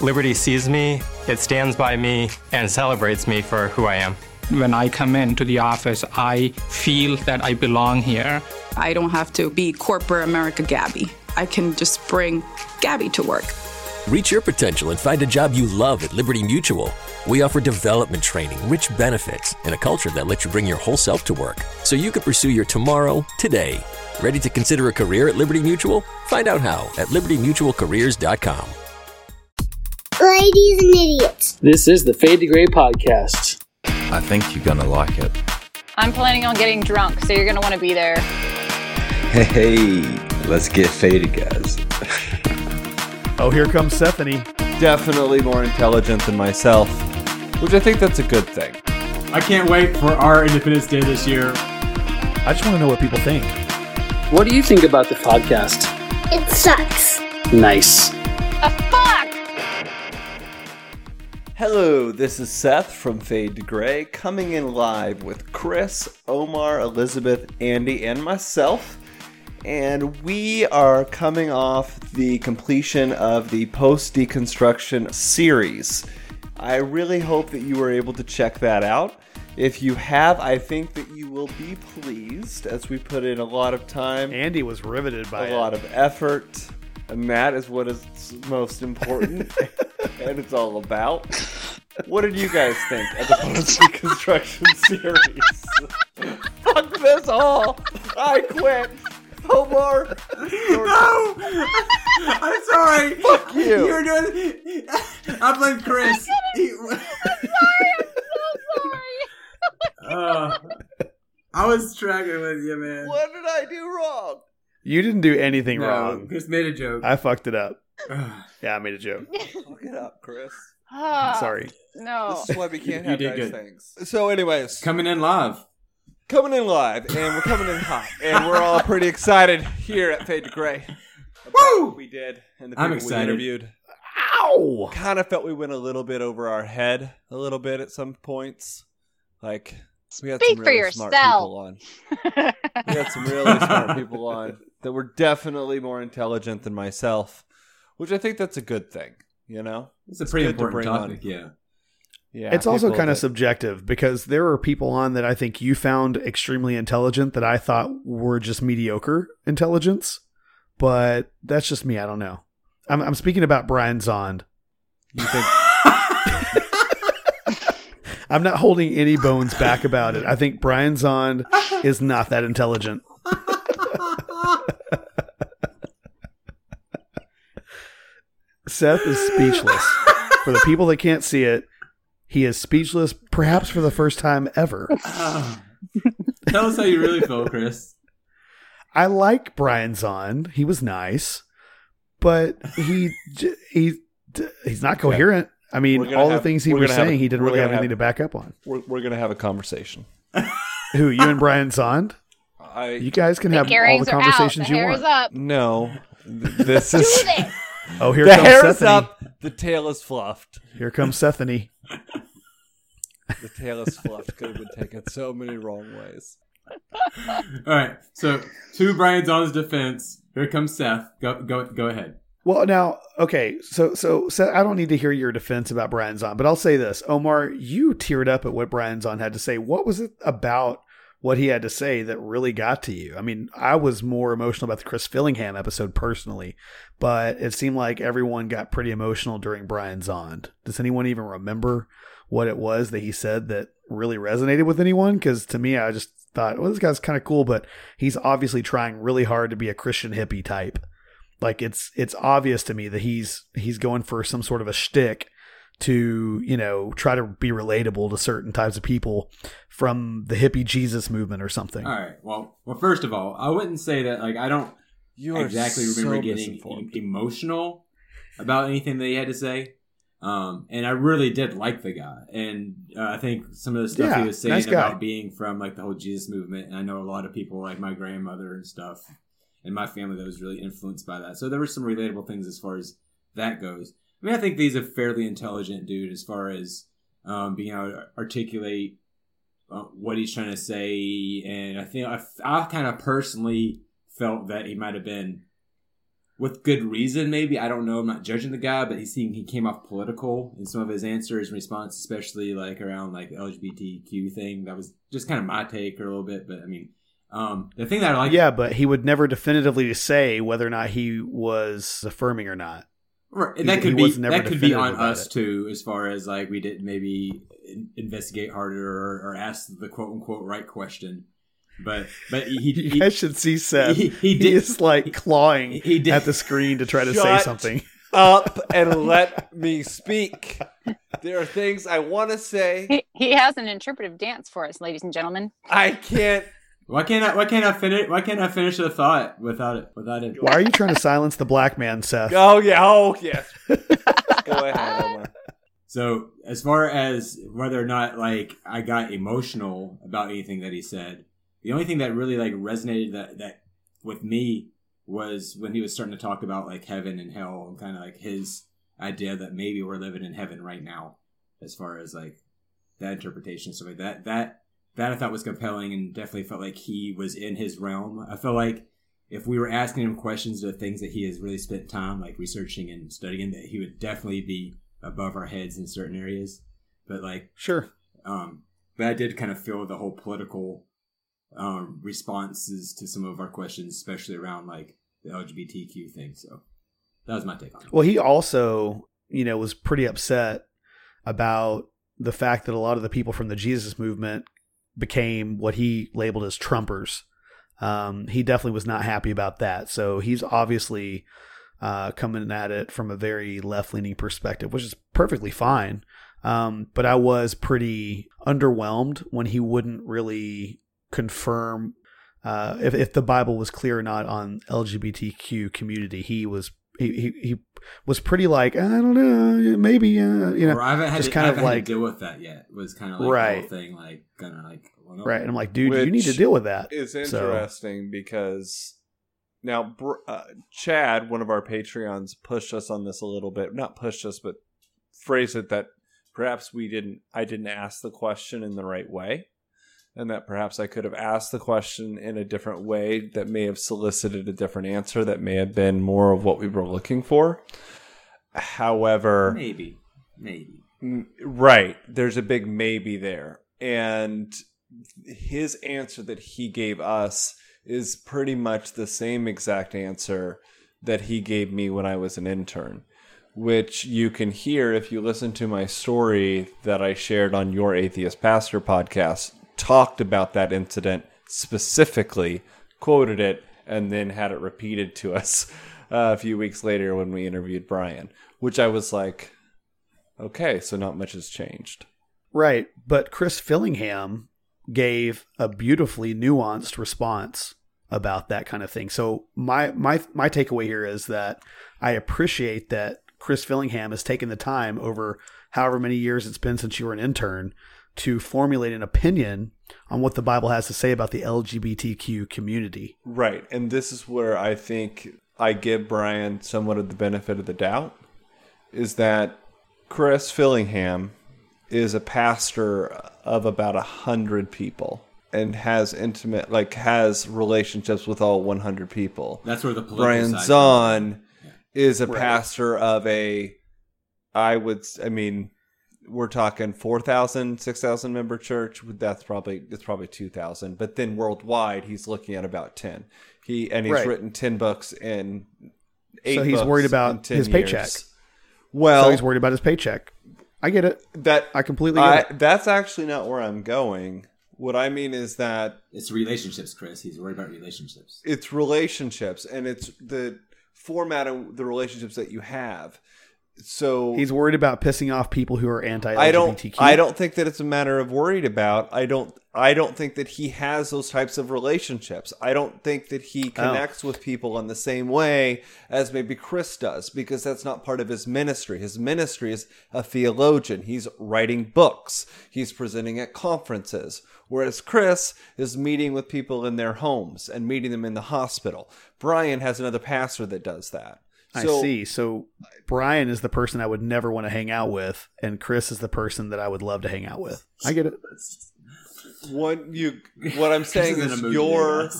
Liberty sees me, it stands by me, and celebrates me for who I am. When I come into the office, I feel that I belong here. I don't have to be corporate America Gabby. I can just bring Gabby to work. Reach your potential and find a job you love at Liberty Mutual. We offer development training, rich benefits, and a culture that lets you bring your whole self to work so you can pursue your tomorrow today. Ready to consider a career at Liberty Mutual? Find out how at libertymutualcareers.com. Ladies and idiots. This is the Fade to Gray podcast. I think you're gonna like it. I'm planning on getting drunk, so you're gonna want to be there. Hey, let's get faded, guys. Oh, here comes Stephanie. Definitely more intelligent than myself, which I think that's a good thing. I can't wait for our Independence Day this year. I just want to know what people think. What do you think about the podcast? It sucks. Nice. A fuck! Hello, this is Seth from Fade to Gray, coming in live with Chris, Omar, Elizabeth, Andy, and myself. And we are coming off the completion of the post deconstruction series. I really hope that you were able to check that out. If you have, I think that you will be pleased as we put in a lot of time, Andy was riveted by a it. lot of effort, and that is what is most important and it's all about. What did you guys think of the post deconstruction series? Fuck this all! I quit! Omar! No! I'm sorry. Fuck you. You're doing. I blame Chris. I'm, He- Uh, I was tracking with you, man. What did I do wrong? You didn't do anything No, wrong. Chris made a joke. I fucked it up. Yeah, I made a joke. Fuck it up, Chris. Ah, Sorry. No. This is why we can't have nice good. things. So, anyways, Coming in live. coming in live, and we're coming in hot, and we're all pretty excited here at Fade to Gray. Woo! what we did and the I'm people we interviewed. Ow! Kind of felt we went a little bit over our head a little bit at some points. Like we had Speak some for really smart yourself. people on. We had some really smart people on that were definitely more intelligent than myself, which I think that's a good thing. You know, It's a pretty good to important bring topic, on. yeah. yeah. it's also kind of that- subjective because there are people on that I think you found extremely intelligent that I thought were just mediocre intelligence, but that's just me. I don't know. I'm, I'm speaking about Brian Zahnd. You think I'm not holding any bones back about it. I think Brian Zahnd is not that intelligent. Seth is speechless. For the people that can't see it, he is speechless, perhaps for the first time ever. Ah. Tell us how you really feel, Chris. I like Brian Zahnd. He was nice, but he he he's not coherent. I mean, all have- the things he was saying, a- he didn't really have anything have- to back up on. we're, we're gonna have a conversation. Who you and Brian Zahnd? I You guys can have all the are out. conversations The you hair want. is up. no. This is. Oh, here the comes hair is Sethany. up. The tail is fluffed. Here comes Sethany. The tail is fluffed. Could have been taken so many wrong ways. All right. So, two to Brian Zahnd's defense, here comes Seth. Go, go, go ahead. Well, now, okay, so so Seth, I don't need to hear your defense about Brian Zahnd, but I'll say this, Omar, you teared up at what Brian Zahnd had to say. What was it about what he had to say that really got to you? I mean, I was more emotional about the Chris Fillingham episode personally, but it seemed like everyone got pretty emotional during Brian Zahnd. Does anyone even remember what it was that he said that really resonated with anyone? Because to me, I just thought, well, this guy's kind of cool, but he's obviously trying really hard to be a Christian hippie type like it's it's obvious to me that he's he's going for some sort of a shtick to you know try to be relatable to certain types of people from the hippie Jesus movement or something. All right. Well, well, first of all, I wouldn't say that. Like, I don't You are exactly so remember getting emotional about anything that he had to say. Um, and I really did like the guy, and uh, I think some of the stuff Yeah, he was saying nice about being from like the whole Jesus movement, and I know a lot of people like my grandmother and stuff, and my family that was really influenced by that. So there were some relatable things as far as that goes. I mean, I think he's a fairly intelligent dude as far as um, being able to articulate uh, what he's trying to say, and I think I, I kind of personally felt that he might have been with good reason. Maybe I don't know. I'm not judging the guy, but he seemed he came off political in some of his answers and response, especially like around like the LGBTQ thing. That was just kind of my take or a little bit, but I mean, um, the thing that I like, yeah, but he would never definitively say whether or not he was affirming or not. Right, He- and that he could be was never that could be on us it. too, as far as like we didn't maybe in- investigate harder or, or ask the quote unquote right question. But but he, he, You guys should see Seth. He- He, he did- is like clawing he did- at the screen to try to say something. up and let me speak. There are things I want to say. He, he has an interpretive dance for us, ladies and gentlemen. I can't. Why can't I? Why can't I finish? Why can't I finish the thought without it? Without it? Why are you trying to silence the black man, Seth? Oh yeah. Oh yes. Go ahead, Omar. So as far as whether or not like I got emotional about anything that he said, the only thing that really like resonated that that with me was when he was starting to talk about like heaven and hell and kind of like his idea that maybe we're living in heaven right now, as far as like that interpretation stuff like that. That that I thought was compelling and definitely felt like he was in his realm. I felt like if we were asking him questions of things that he has really spent time like researching and studying, that he would definitely be above our heads in certain areas. But like, Sure. um, but I did kind of feel the whole political um, responses to some of our questions, especially around like the LGBTQ thing. So that was my take on it. Well, he also, you know, was pretty upset about the fact that a lot of the people from the Jesus movement became what he labeled as Trumpers. Um, he definitely was not happy about that. So he's obviously uh, coming at it from a very left leaning perspective, which is perfectly fine. Um, but I was pretty underwhelmed when he wouldn't really confirm uh, if, if the Bible was clear or not on LGBTQ community. He was he, he, he was pretty like I don't know maybe uh, you know or I haven't had, just to, kind I of haven't had like to deal with that yet. Was kind of like the Right. whole thing, like kind of like well, no. right and I'm like dude you need to deal with that. It's So- interesting because now uh, Chad, one of our Patreons, pushed us on this a little bit. Not pushed us, but phrased it that perhaps we didn't. I didn't ask the question in the right way, and that perhaps I could have asked the question in a different way that may have solicited a different answer that may have been more of what we were looking for. However, maybe, maybe. Right. There's a big maybe there. And his answer that he gave us is pretty much the same exact answer that he gave me when I was an intern, which you can hear if you listen to my story that I shared on your Atheist Pastor podcast, talked about that incident specifically, quoted it, and then had it repeated to us uh, a few weeks later when we interviewed Brian, which I was like, Okay, so not much has changed. Right. But Chris Fillingham gave a beautifully nuanced response about that kind of thing. So my my my takeaway here is that I appreciate that Chris Fillingham has taken the time over however many years it's been since you were an intern to formulate an opinion on what the Bible has to say about the LGBTQ community. Right. And this is where I think I give Brian somewhat of the benefit of the doubt is that Chris Fillingham is a pastor of about a hundred people and has intimate like has relationships with all 100 people. That's where the political Brian side Zahnd is a Right. pastor of a I would I mean we're talking 4,000 6,000 member church that's probably it's probably 2,000 but then worldwide he's looking at about 10 he and he's Right. written 10 books in eight So he's books worried in about 10 his paycheck. years. well so he's worried about his paycheck. I get it. that I completely I, get it. that's actually not where I'm going what I mean is that It's relationships, Chris. He's worried about relationships. it's relationships and it's the format of the relationships that you have so He's worried about pissing off people who are anti-LGBTQ. I don't. I don't think that it's a matter of worried about. I don't. I don't think that he has those types of relationships. I don't think that he oh. connects with people in the same way as maybe Chris does, because that's not part of his ministry. His ministry is a theologian. He's writing books. He's presenting at conferences. Whereas Chris is meeting with people in their homes and meeting them in the hospital. Brian has another pastor that does that. I So- see. So Brian is the person I would never want to hang out with, and Chris is the person that I would love to hang out with. I get it. what you what I'm saying is is your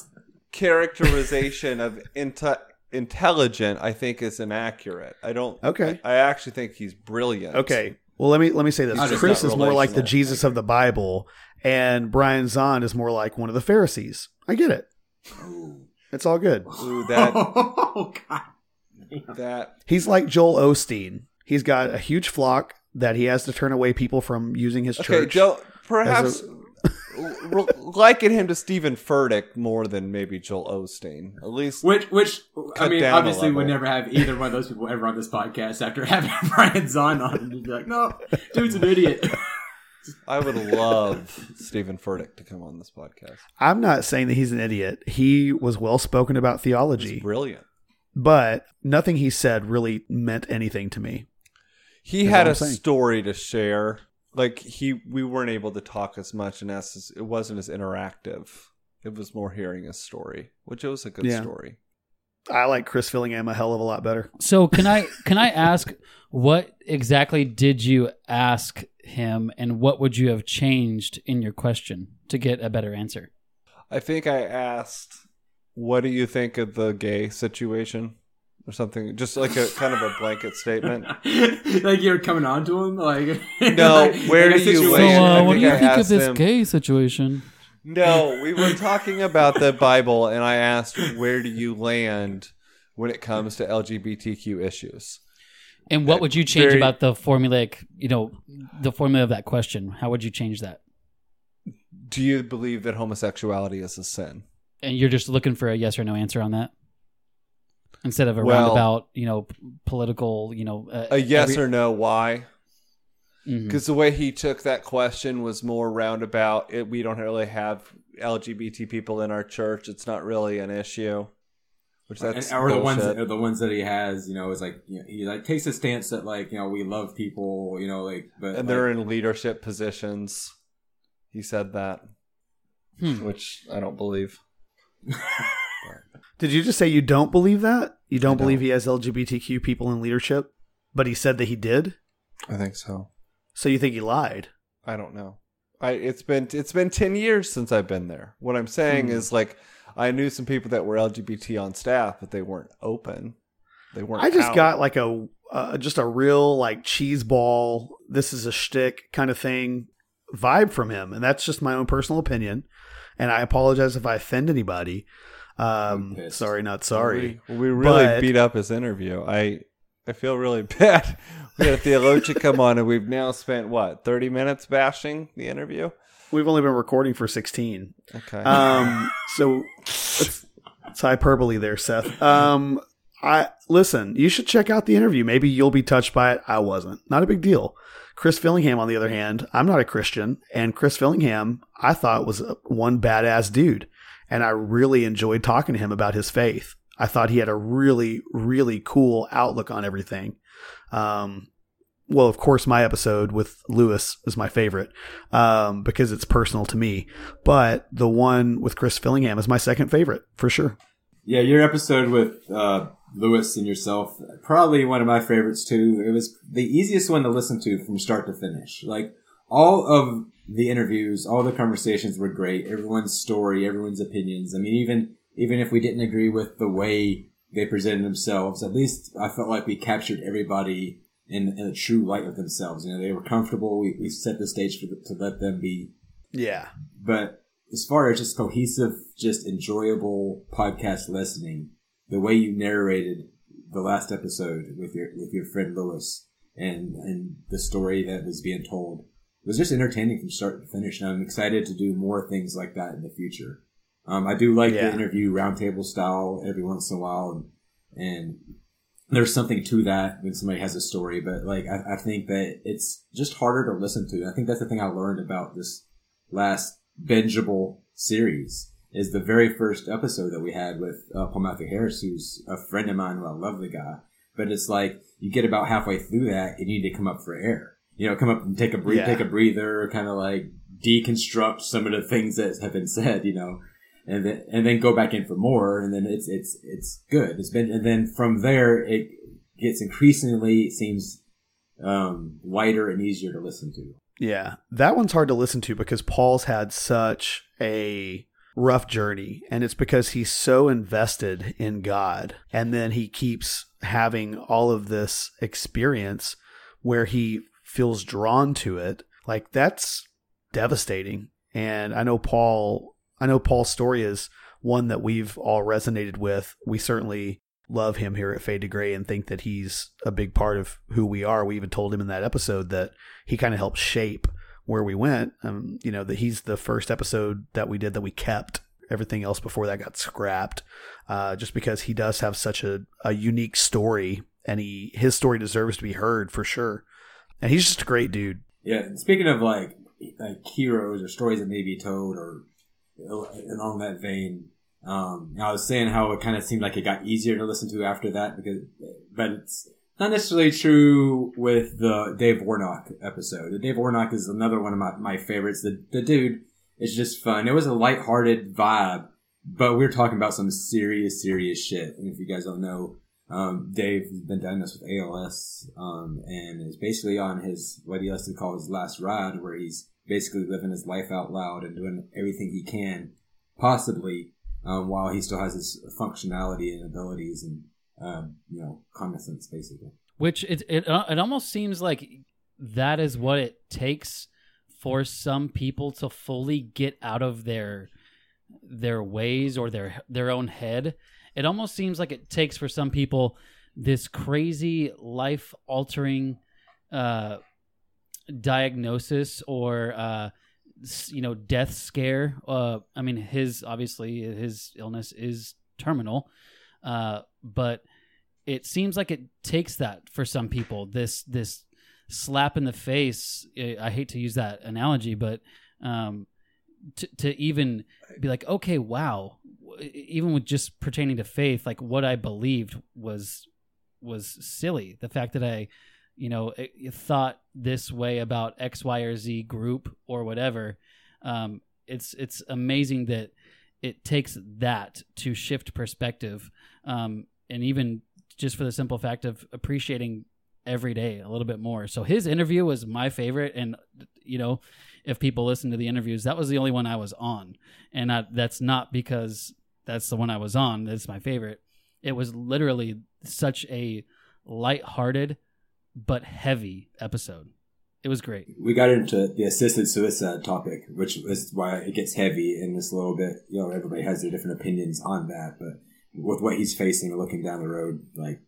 characterization of anti intelligent, I think is inaccurate. I don't. Okay. I, I actually think he's brilliant. Okay. Well, let me let me say this. He's Chris is more like the. Jesus of the Bible, and Brian Zahnd is more like one of the Pharisees. I get it. It's all good. Ooh, that oh God. that He's like Joel Osteen. He's got a huge flock that he has to turn away people from using his okay, church. Joe. Perhaps As r- liken him to Steven Furtick more than maybe Joel Osteen. At least Which, which, I mean, down a obviously, would level. never have either one of those people ever on this podcast after having Brian Zahnd on. And be like, no, dude's an idiot. I would love Steven Furtick to come on this podcast. I'm not saying that he's an idiot. He was well spoken about theology, He's brilliant. But nothing he said really meant anything to me. He had a saying. story to share. Like he, we weren't able to talk as much, and as it wasn't as interactive. It was more hearing his story, which was a good Yeah. story. I like Chris Fillingham a hell of a lot better. So can I can I ask what exactly did you ask him, and what would you have changed in your question to get a better answer? I think I asked, "What do you think of the gay situation?" or something, just like a kind of a blanket statement. like you're coming on to him, like No, where like do you So, uh, what do you I think of this him- gay situation? No, we were talking about the Bible, and I asked, "Where do you land when it comes to LGBTQ issues?" And what would you change Very- about the formulaic, you know, the formula of that question? How would you change that? Do you believe that homosexuality is a sin? And you're just looking for a yes or no answer on that, instead of a Well- roundabout, you know, p- political, you know, uh, A yes every- or no? Why? Because the way he took that question was more roundabout. It, we don't really have LGBT people in our church. It's not really an issue. Which that's and, or the ones bullshit. or the ones that he has, you know, is like you know, he like takes a stance that like you know we love people, you know, like but and they're like, in leadership positions. He said that, Hmm. which I don't believe. Did you just say you don't believe that? You don't believe don't. he has LGBTQ people in leadership? But he said that he did? I think so. So you think he lied? I don't know. I it's been it's been ten years since I've been there. What I'm saying Hmm. is like I knew some people that were LGBT on staff, but they weren't open. They weren't. I just out. got like a uh, just a real like cheese ball. This is a shtick kind of thing vibe from him, and that's just my own personal opinion. And I apologize if I offend anybody. Um, sorry, not sorry. We, we really But- beat up his interview. I I feel really bad. We had a theologian come on, and we've now spent what thirty minutes bashing the interview. We've only been recording for sixteen. Okay. Um, so it's, it's hyperbole there, Seth. Um, I listen. You should check out the interview. Maybe you'll be touched by it. I wasn't. Not a big deal. Chris Fillingham, on the other hand, I'm not a Christian, and Chris Fillingham, I thought was one badass dude, and I really enjoyed talking to him about his faith. I thought he had a really, really cool outlook on everything. Um, well, of course, my episode with Lewis is my favorite um, because it's personal to me. But the one with Chris Fillingham is my second favorite for sure. yeah, your episode with uh, Lewis and yourself probably one of my favorites too. It was the easiest one to listen to from start to finish. Like all of the interviews, all the conversations were great. Everyone's story, everyone's opinions. I mean, even even if we didn't agree with the way they presented themselves, at least I felt like we captured everybody in, in a true light of themselves. You know, they were comfortable. We, we set the stage for the, to let them be. Yeah. But as far as just cohesive, just enjoyable podcast listening, the way you narrated the last episode with your with your friend Lewis and and the story that was being told was just entertaining from start to finish. And I'm excited to do more things like that in the future. Um, I do like Yeah. the interview roundtable style every once in a while, and and there's something to that when somebody has a story. But like I, I think that it's just harder to listen to. I think that's the thing I learned about this last bingeable series is the very first episode that we had with uh, Paul Matthew Harris, who's a friend of mine who I love the guy. But it's like you get about halfway through that and you need to come up for air. You know, come up and take a breathe, Yeah. take a breather, kind of like deconstruct some of the things that have been said. You know, and then and then go back in for more, and then it's it's it's good. It's been and then from there it gets increasingly it seems um, lighter and easier to listen to. Yeah. That one's hard to listen to because Paul's had such a rough journey, and it's because he's so invested in God, and then he keeps having all of this experience where he feels drawn to it. Like that's devastating. And I know Paul. I know Paul's story is one that we've all resonated with. We certainly love him here at Fade to Gray and think that he's a big part of who we are. We even told him in that episode that he kind of helped shape where we went. Um, you know, that he's the first episode that we did that we kept. Everything else before that got scrapped, uh, just because he does have such a, a unique story, and he his story deserves to be heard for sure. And he's just a great dude. Yeah. Speaking of like like heroes or stories that may be told, or along that vein, um, I was saying how it kind of seemed like it got easier to listen to after that because, but it's not necessarily true with the Dave Warnock episode. The Dave Warnock is another one of my, my favorites. The, the dude is just fun. It was a lighthearted vibe, but we are talking about some serious, serious shit. And if you guys don't know, um, Dave has been diagnosed with ALS, um, and is basically on his, what he likes to call his last ride, where he's basically living his life out loud and doing everything he can possibly um, while he still has his functionality and abilities and um, you know cognizance basically. Which it it uh, it almost seems like that is what it takes for some people to fully get out of their their ways or their their own head. It almost seems like it takes for some people this crazy life altering uh, diagnosis or uh, you know death scare uh i mean his obviously his illness is terminal uh but it seems like it takes that for some people this this slap in the face i hate to use that analogy but um to, to even be like okay wow even with just pertaining to faith like what i believed was was silly the fact that i you know thought this way about X, Y, or Z group or whatever. Um, it's it's amazing that it takes that to shift perspective, um, and even just for the simple fact of appreciating every day a little bit more. So his interview was my favorite, and you know, if people listen to the interviews, that was the only one I was on, and I, that's not because that's the one I was on. That's my favorite. It was literally such a light-hearted but heavy episode. It was great. We got into the assisted suicide topic, which is why it gets heavy in this little bit. You know, everybody has their different opinions on that, but with what he's facing and looking down the road, like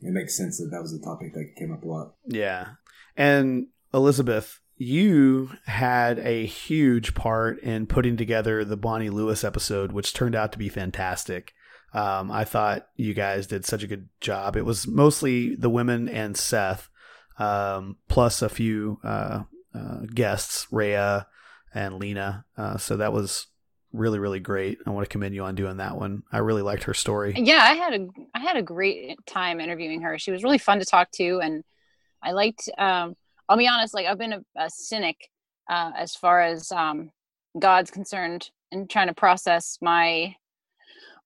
it makes sense that that was a topic that came up a lot. Yeah, and Elizabeth, you had a huge part in putting together the Bonnie Lewis episode, which turned out to be fantastic. Um, I thought you guys did such a good job. It was mostly the women and Seth, um, plus a few uh, uh, guests, Rhea and Lena. Uh, so that was really really great. I want to commend you on doing that one. I really liked her story. Yeah, I had a I had a great time interviewing her. She was really fun to talk to, and I liked. Um, I'll be honest, like I've been a, a cynic uh, as far as um, God's concerned, and trying to process my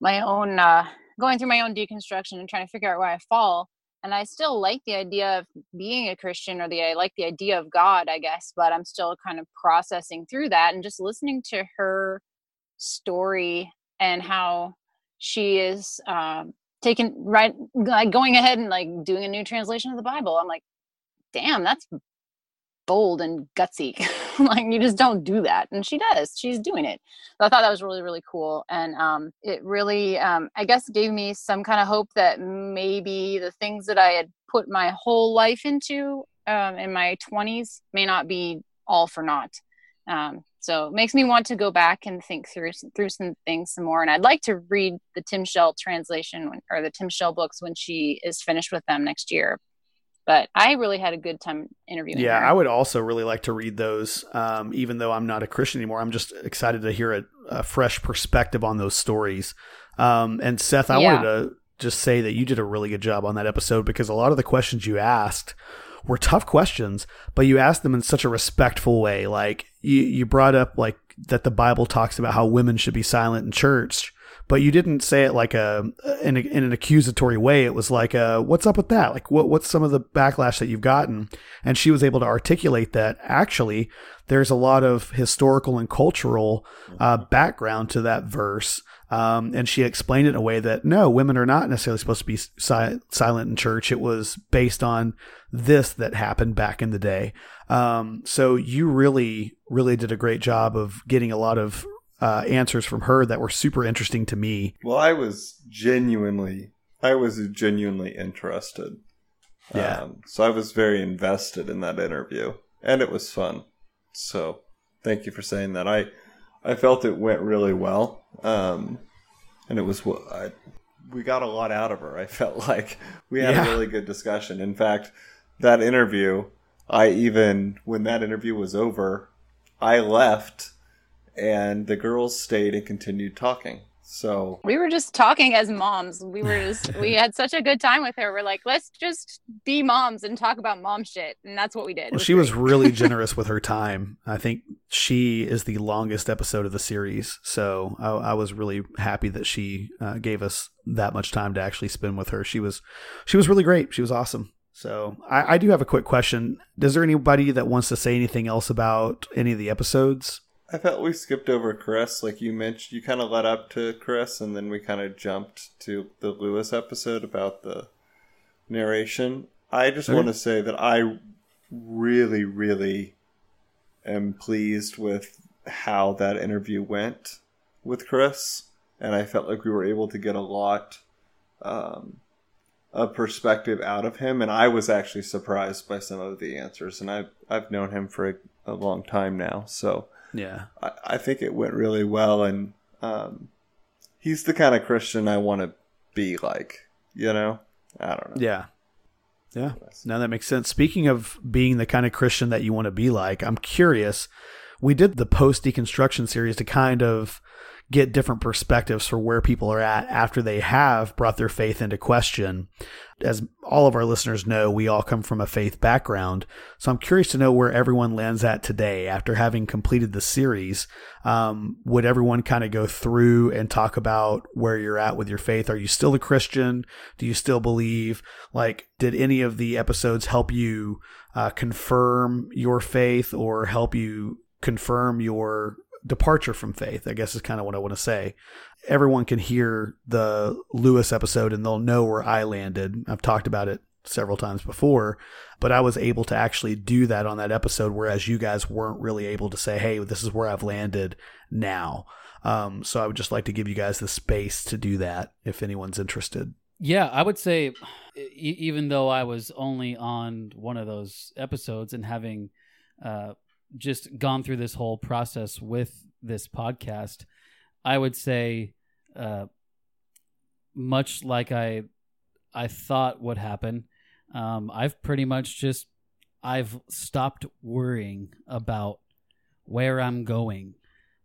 my own uh, going through my own deconstruction and trying to figure out where I fall. And I still like the idea of being a Christian or the I like the idea of God, I guess, but I'm still kind of processing through that and just listening to her story and how she is um, taking right like going ahead and like doing a new translation of the Bible. I'm like, damn, that's bold and gutsy. like you just don't do that. And she does. She's doing it. So I thought that was really, really cool. And um, it really, um, I guess, gave me some kind of hope that maybe the things that I had put my whole life into um, in my 20s may not be all for naught. Um, so it makes me want to go back and think through through some things some more. And I'd like to read the Tim Shell translation or the Tim Shell books when she is finished with them next year but I really had a good time interviewing. Yeah, her. I would also really like to read those. Um, even though I'm not a Christian anymore, I'm just excited to hear a, a fresh perspective on those stories. Um, and Seth, I yeah. wanted to just say that you did a really good job on that episode because a lot of the questions you asked were tough questions, but you asked them in such a respectful way. Like you, you brought up like that the Bible talks about how women should be silent in church, but you didn't say it like a in, a, in an accusatory way. It was like, a, "What's up with that? Like, what what's some of the backlash that you've gotten?" And she was able to articulate that actually there's a lot of historical and cultural uh, background to that verse. Um, and she explained it in a way that no, women are not necessarily supposed to be si- silent in church. It was based on this that happened back in the day. Um, so you really, really did a great job of getting a lot of uh, answers from her that were super interesting to me. Well, I was genuinely, I was genuinely interested. Yeah. Um, so I was very invested in that interview, and it was fun. So thank you for saying that. I, I felt it went really well, um, and it was what I, we got a lot out of her. I felt like we had Yeah. a really good discussion. In fact, that interview, I even when that interview was over, I left, and the girls stayed and continued talking. So We were just talking as moms. We were just we had such a good time with her. We're like, let's just be moms and talk about mom shit, and that's what we did. Well, she was really generous with her time. I think she is the longest episode of the series, so I, I was really happy that she uh, gave us that much time to actually spend with her. She was, she was really great. She was awesome. So I, I do have a quick question. Does there anybody that wants to say anything else about any of the episodes? I felt we skipped over Chris, like you mentioned. You kind of led up to Chris, and then we kind of jumped to the Lewis episode about the narration. I just Okay. want to say that I really, really am pleased with how that interview went with Chris, and I felt like we were able to get a lot um, of perspective out of him, and I was actually surprised by some of the answers. And I've I've known him for a, a long time now, so. Yeah. I, I think it went really well, and um, he's the kind of Christian I want to be like. You know, I don't know. Yeah. Yeah. Now that makes sense. Speaking of being the kind of Christian that you want to be like, I'm curious. We did the post deconstruction series to kind of get different perspectives for where people are at after they have brought their faith into question. As all of our listeners know, we all come from a faith background. So I'm curious to know where everyone lands at today after having completed the series. Um, would everyone kind of go through and talk about where you're at with your faith? Are you still a Christian? Do you still believe? Like, did any of the episodes help you uh, confirm your faith or help you confirm your departure from faith? I guess is kind of what I want to say. Everyone can hear the Lewis episode and they'll know where I landed. I've talked about it several times before, but I was able to actually do that on that episode, whereas you guys weren't really able to say, hey, this is where I've landed now. Um, so I would just like to give you guys the space to do that if anyone's interested. Yeah, I would say, e- even though I was only on one of those episodes and having uh, just gone through this whole process with this podcast, I would say, uh, much like I, I thought would happen, um, I've pretty much just, I've stopped worrying about where I'm going,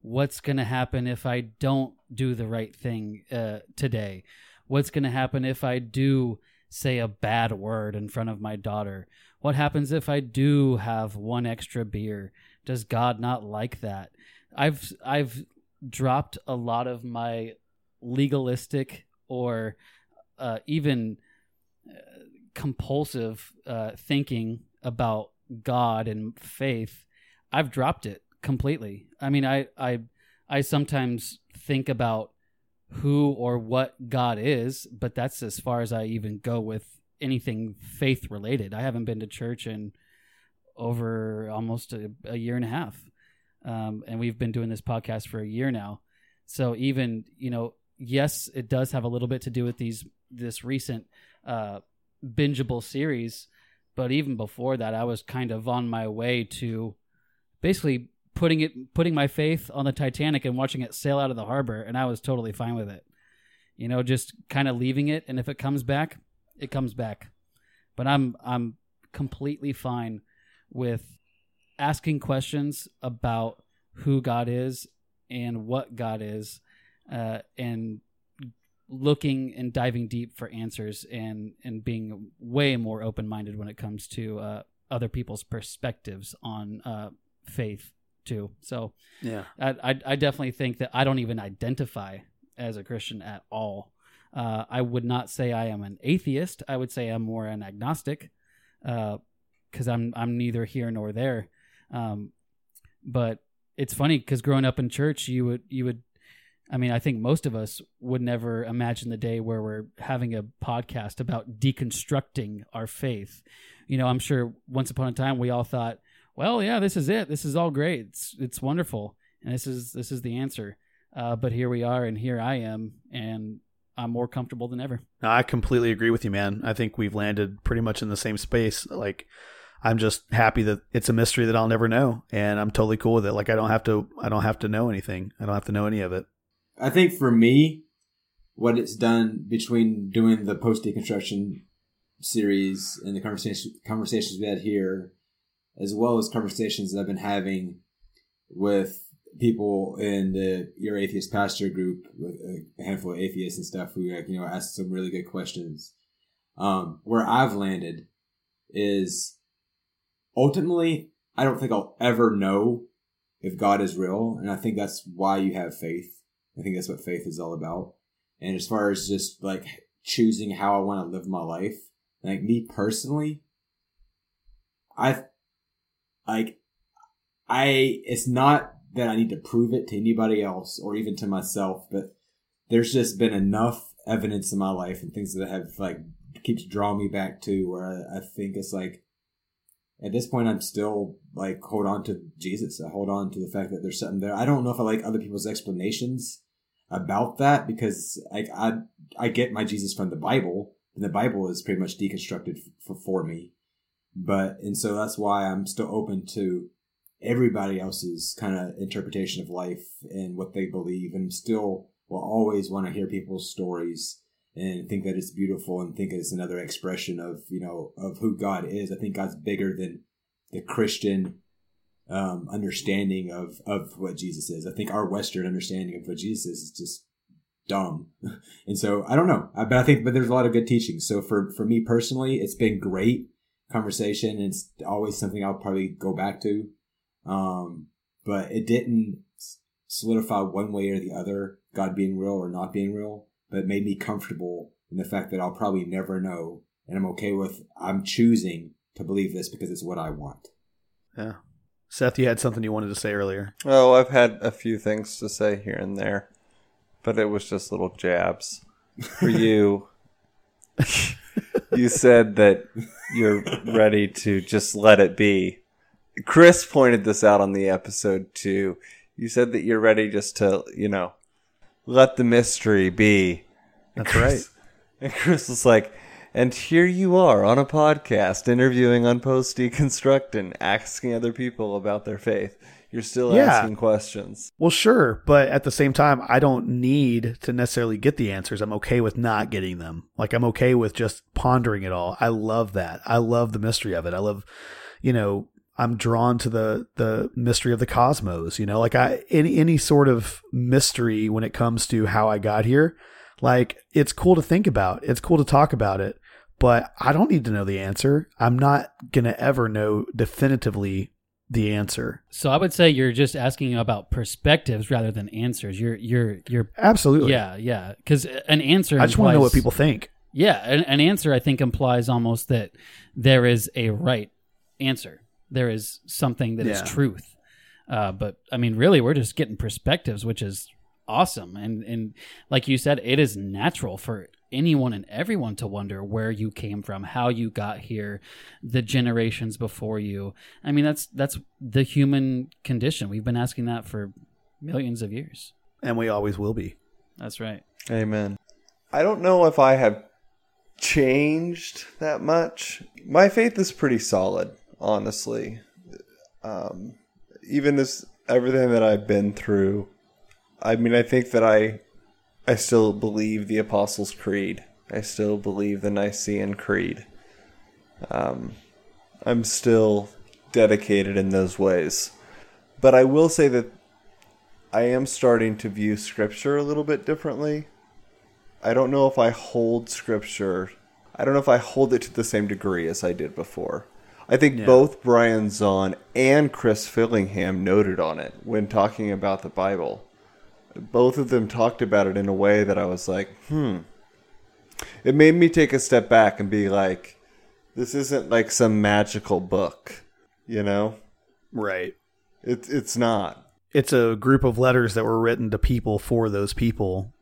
what's going to happen if I don't do the right thing uh, today, what's going to happen if I do say a bad word in front of my daughter, what happens if I do have one extra beer? Does God not like that? I've I've dropped a lot of my legalistic or uh, even uh, compulsive uh, thinking about God and faith. I've dropped it completely. I mean, I I I sometimes think about who or what God is, but that's as far as I even go with anything faith related. I haven't been to church in over almost a, a year and a half. Um, and we've been doing this podcast for a year now. So even, you know, yes, it does have a little bit to do with these, this recent, uh, bingeable series. But even before that, I was kind of on my way to basically putting it, putting my faith on the Titanic and watching it sail out of the harbor. And I was totally fine with it, you know, just kind of leaving it. And if it comes back, it comes back. But I'm, I'm completely fine with asking questions about who God is and what God is, uh, and looking and diving deep for answers and and being way more open minded when it comes to uh, other people's perspectives on uh, faith too. So Yeah. I, I I definitely think that I don't even identify as a Christian at all. Uh, I would not say I am an atheist. I would say I'm more an agnostic, because I'm I'm neither here nor there. Um, but it's funny because growing up in church, you would you would, I mean, I think most of us would never imagine the day where we're having a podcast about deconstructing our faith. You know, I'm sure once upon a time we all thought, well, yeah, this is it. This is all great. It's it's wonderful, and this is this is the answer. Uh, but here we are, and here I am, and I'm more comfortable than ever. I completely agree with you, man. I think we've landed pretty much in the same space. Like, I'm just happy that it's a mystery that I'll never know, and I'm totally cool with it. Like, I don't have to, I don't have to know anything. I don't have to know any of it. I think for me, what it's done between doing the post deconstruction series and the conversation conversations we had here, as well as conversations that I've been having with people in the your atheist pastor group a handful of atheists and stuff who you know asked some really good questions. Um, where I've landed is ultimately I don't think I'll ever know if God is real, and I think that's why you have faith. I think that's what faith is all about. And as far as just like choosing how I want to live my life, like me personally, I like I it's not that I need to prove it to anybody else or even to myself, but there's just been enough evidence in my life and things that have like keeps drawing me back to where I, I think it's like at this point I'm still like hold on to Jesus. I hold on to the fact that there's something there. I don't know if I like other people's explanations about that because like I I get my Jesus from the Bible and the Bible is pretty much deconstructed for, for me. But and so that's why I'm still open to everybody else's kind of interpretation of life and what they believe and still will always want to hear people's stories and think that it's beautiful and think it's another expression of you know of who god is. I think god's bigger than the christian um, understanding of of what jesus is. I think our western understanding of what jesus is is just dumb. And so i don't know. But i think but there's a lot of good teaching so for for me personally it's been great conversation it's always something i'll probably go back to um, but it didn't solidify one way or the other, God being real or not being real, but it made me comfortable in the fact that I'll probably never know. And I'm okay with, I'm choosing to believe this because it's what I want. Yeah. Seth, you had something you wanted to say earlier. Oh, I've had a few things to say here and there, but it was just little jabs. For you, you said that you're ready to just let it be Chris pointed this out on the episode too. You said that you're ready just to, you know, let the mystery be. That's Chris, right. And Chris was like, and here you are on a podcast interviewing on post deconstructing, asking other people about their faith. You're still yeah. asking questions. Well, sure, but at the same time, I don't need to necessarily get the answers. I'm okay with not getting them. Like I'm okay with just pondering it all. I love that. I love the mystery of it. I love, you know, I'm drawn to the the mystery of the cosmos. You know, like I any any sort of mystery when it comes to how I got here. Like it's cool to think about. It's cool to talk about it, but I don't need to know the answer. I'm not gonna ever know definitively the answer. So I would say you're just asking about perspectives rather than answers. You're you're you're absolutely yeah yeah because an answer. I just want to know what people think. Yeah, an, an answer I think implies almost that there is a right answer there is something that yeah. is truth. Uh, but I mean, really, we're just getting perspectives, which is awesome. And and like you said, it is natural for anyone and everyone to wonder where you came from, how you got here, the generations before you. I mean, that's that's the human condition. We've been asking that for millions of years, and we always will be. That's right. Amen. I don't know if I have changed that much. My faith is pretty solid honestly. Um, even this, everything that I've been through, I mean, I think that I, I still believe the Apostles' Creed. I still believe the Nicene Creed. Um, I'm still dedicated in those ways. But I will say that I am starting to view Scripture a little bit differently. I don't know if I hold Scripture, I don't know if I hold it to the same degree as I did before. I think yeah. both Brian Zahnd and Chris Fillingham noted on it when talking about the Bible. both of them talked about it in a way that I was like, hmm. It made me take a step back and be like, this isn't like some magical book, you know? Right. It's it's not. It's a group of letters that were written to people for those people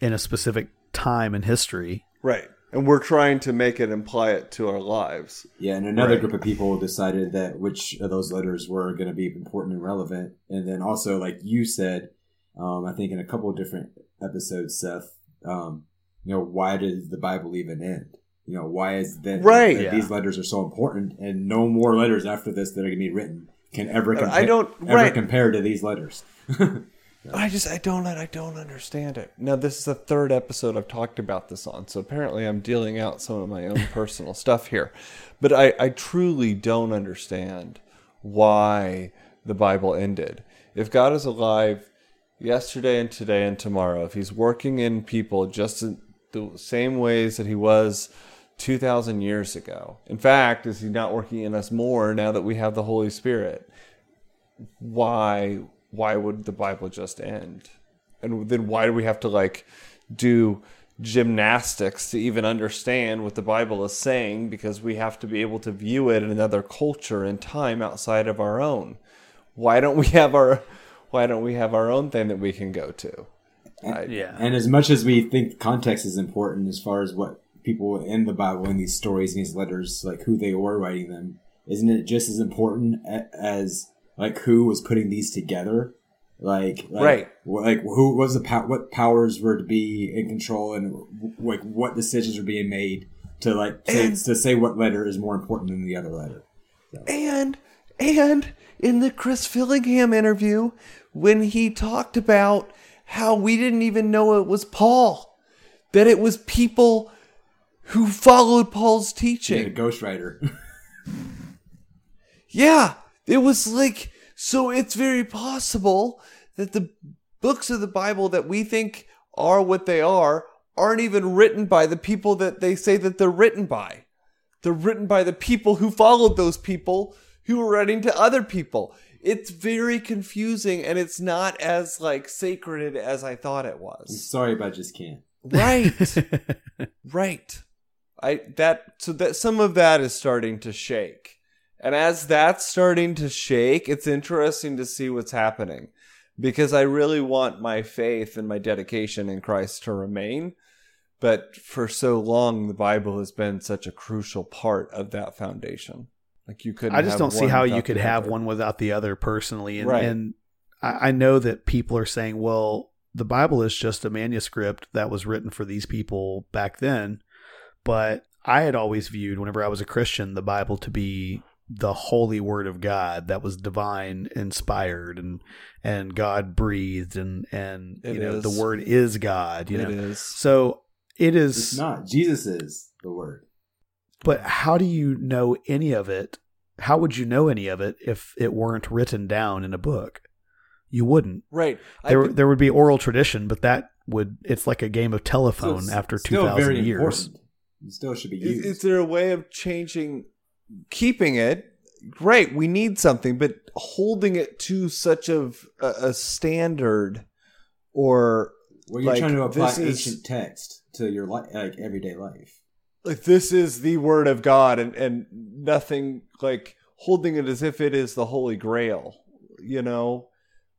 in a specific time in history. Right. And we're trying to make it imply it to our lives. Yeah, and another Right. group of people decided that which of those letters were going to be important and relevant. And then also, like you said, um, I think in a couple of different episodes, Seth, um, you know, why did the Bible even end? You know, why is that, Right. that Yeah. these letters are so important and no more letters after this that are going to be written can ever, I don't- ever right. compare to these letters. I just I don't I don't understand it. Now this is the third episode I've talked about this on, so apparently I'm dealing out some of my own personal stuff here. But I, I truly don't understand why the Bible ended. If God is alive yesterday and today and tomorrow, if he's working in people just in the same ways that he was 2000 years ago. In fact, is he not working in us more now that we have the Holy Spirit? why why would the Bible just end? And then why do we have to like do gymnastics to even understand what the Bible is saying because we have to be able to view it in another culture and time outside of our own. Why don't we have our why don't we have our own thing that we can go to? yeah. And as much as we think context is important as far as what people in the Bible, in these stories, in these letters, like who they were writing them, isn't it just as important as like who was putting these together? Like, like Right. Like who was the pow- what powers were to be in control and w- like what decisions were being made to like say, And- to say what letter is more important than the other letter. And and in the Chris Fillingham interview, when he talked about how we didn't even know it was Paul, that it was people who followed Paul's teaching. Yeah, ghostwriter. Yeah, it was like so. It's very possible that the books of the Bible that we think are what they are aren't even written by the people that they say that they're written by. They're written by the people who followed those people who were writing to other people. It's very confusing and it's not as like sacred as I thought it I'm was. sorry, but I just can't. Right. right. I that so that some of that is starting to shake. And as that's starting to shake, it's interesting to see what's happening because I really want my faith and my dedication in Christ to remain. But for so long, the Bible has been such a crucial part of that foundation. Like you couldn't. I just don't see how you could have one without the other personally. And, Right. and I know that people are saying, well, the Bible is just a manuscript that was written for these people back then. But I had always viewed, whenever I was a Christian, the Bible to be the holy word of God that was divine inspired and and God breathed and and It you know is. the word is God you It know is. so it is It's not. Jesus is the word. but how do you know any of it? How would you know any of it if it weren't written down in a book? You wouldn't. Right. I There, think- there would be oral tradition, but that would it's like a game of telephone it's after two still thousand very years. important. It still should be Is, used. is there a way of changing, keeping it? Great, we need something, but holding it to such of a, a standard, or Well, you're like, trying to apply this is- ancient text to your li- like everyday life. like this is the word of God, and and nothing like holding it as if it is the Holy Grail, you know,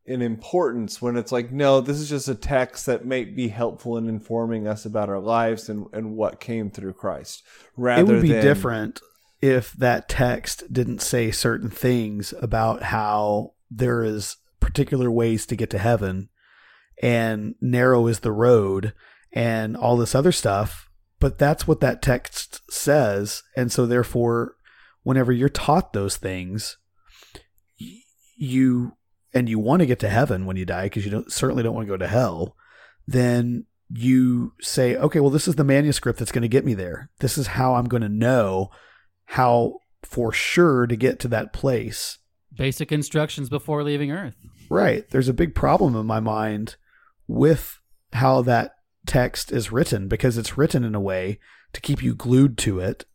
in importance. When it's like, no, this is just a text that may be helpful in informing us about our lives and and what came through Christ. Rather, it would be than, different if that text didn't say certain things about how there is particular ways to get to heaven and narrow is the road and all this other stuff but that's what that text says. And so therefore whenever you're taught those things you and you want to get to heaven when you die because you don't certainly don't want to go to hell then you say okay well this is the manuscript that's going to get me there. This is how i'm going to know how for sure to get to that place Basic instructions before leaving Earth. Right. There's a big problem in my mind with how that text is written because it's written in a way to keep you glued to it,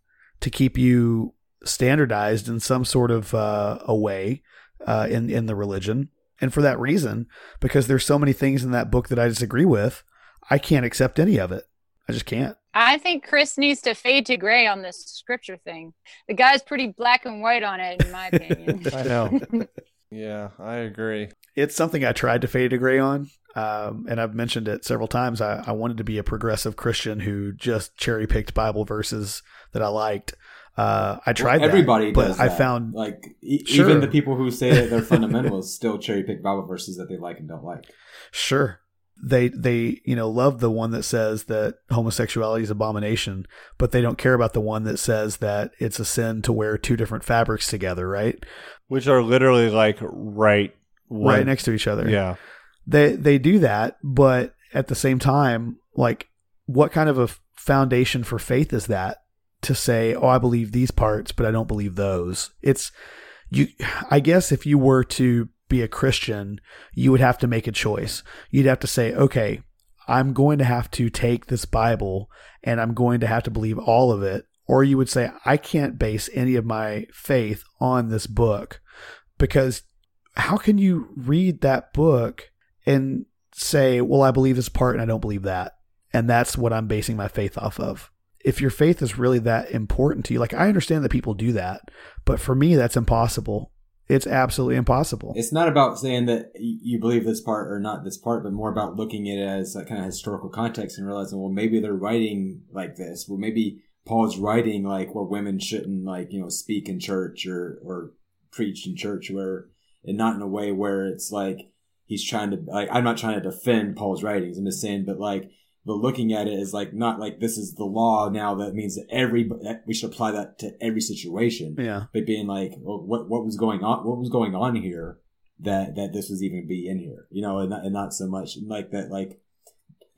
to keep you standardized in some sort of uh, a way uh, in in the religion, And for that reason, because there's so many things in that book that I disagree with, I can't accept any of it. I just can't. I think Chris needs to fade to gray on this scripture thing. The guy's pretty black and white on it, in my opinion. I know. yeah, I agree. It's something I tried to fade to gray on. Um, and I've mentioned it several times. I, I wanted to be a progressive Christian who just cherry picked Bible verses that I liked. Uh, I tried. Well, everybody that, but does. I found like e- Sure. even the people who say that they're fundamentalists still cherry pick Bible verses that they like and don't like. Sure. They they you know love the one that says that homosexuality is abomination, but they don't care about the one that says that it's a sin to wear two different fabrics together, right? Which are literally like right Right next to each other. Yeah. They they do that, but at the same time, like what kind of a foundation for faith is that to say, "Oh, I believe these parts, but I don't believe those." It's you I guess if you were to be a Christian, you would have to make a choice. You'd have to say, okay, I'm going to have to take this Bible and I'm going to have to believe all of it. Or you would say, I can't base any of my faith on this book because how can you read that book and say, well, I believe this part and I don't believe that? And that's what I'm basing my faith off of. If your faith is really that important to you, like I understand that people do that, but for me, that's impossible. It's absolutely impossible. It's not about saying that you believe this part or not this part, but more about looking at it as a kind of historical context and realizing, well, maybe they're writing like this. Well, maybe Paul's writing like where women shouldn't like you know speak in church or or preach in church, where and not in a way where it's like he's trying to like I'm not trying to defend Paul's writings. I'm just saying, but like but looking at it is like not like this is the law now that means that every that we should apply that to every situation. Yeah. but being like well, what what was going on what was going on here that that this was even be in here? You know and not, and not so much like that like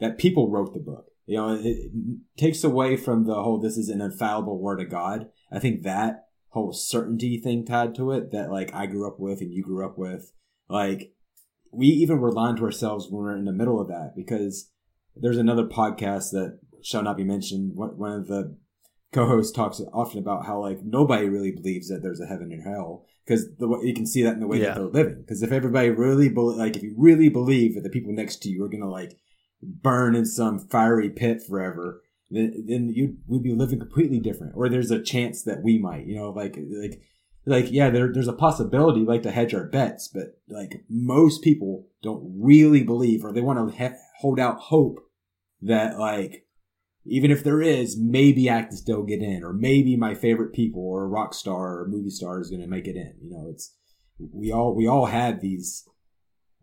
that people wrote the book. You know it, it takes away from the whole this is an infallible word of god. I think that whole certainty thing tied to it that like i grew up with and you grew up with like we even were lying to ourselves when we are in the middle of that because there's another podcast that shall not be mentioned one of the co-hosts talks often about how like nobody really believes that there's a heaven and hell because you can see that in the way Yeah. that they're living. Because if everybody really bel like if you really believe that the people next to you are gonna like burn in some fiery pit forever, then then you would be living completely different. Or there's a chance that we might, you know, like like like yeah, there, there's a possibility like to hedge our bets, but like most people don't really believe or they want to he- hold out hope that like even if there is, maybe I can still get in, or maybe my favorite people or a rock star or movie star is going to make it in. You know, it's we all we all had these.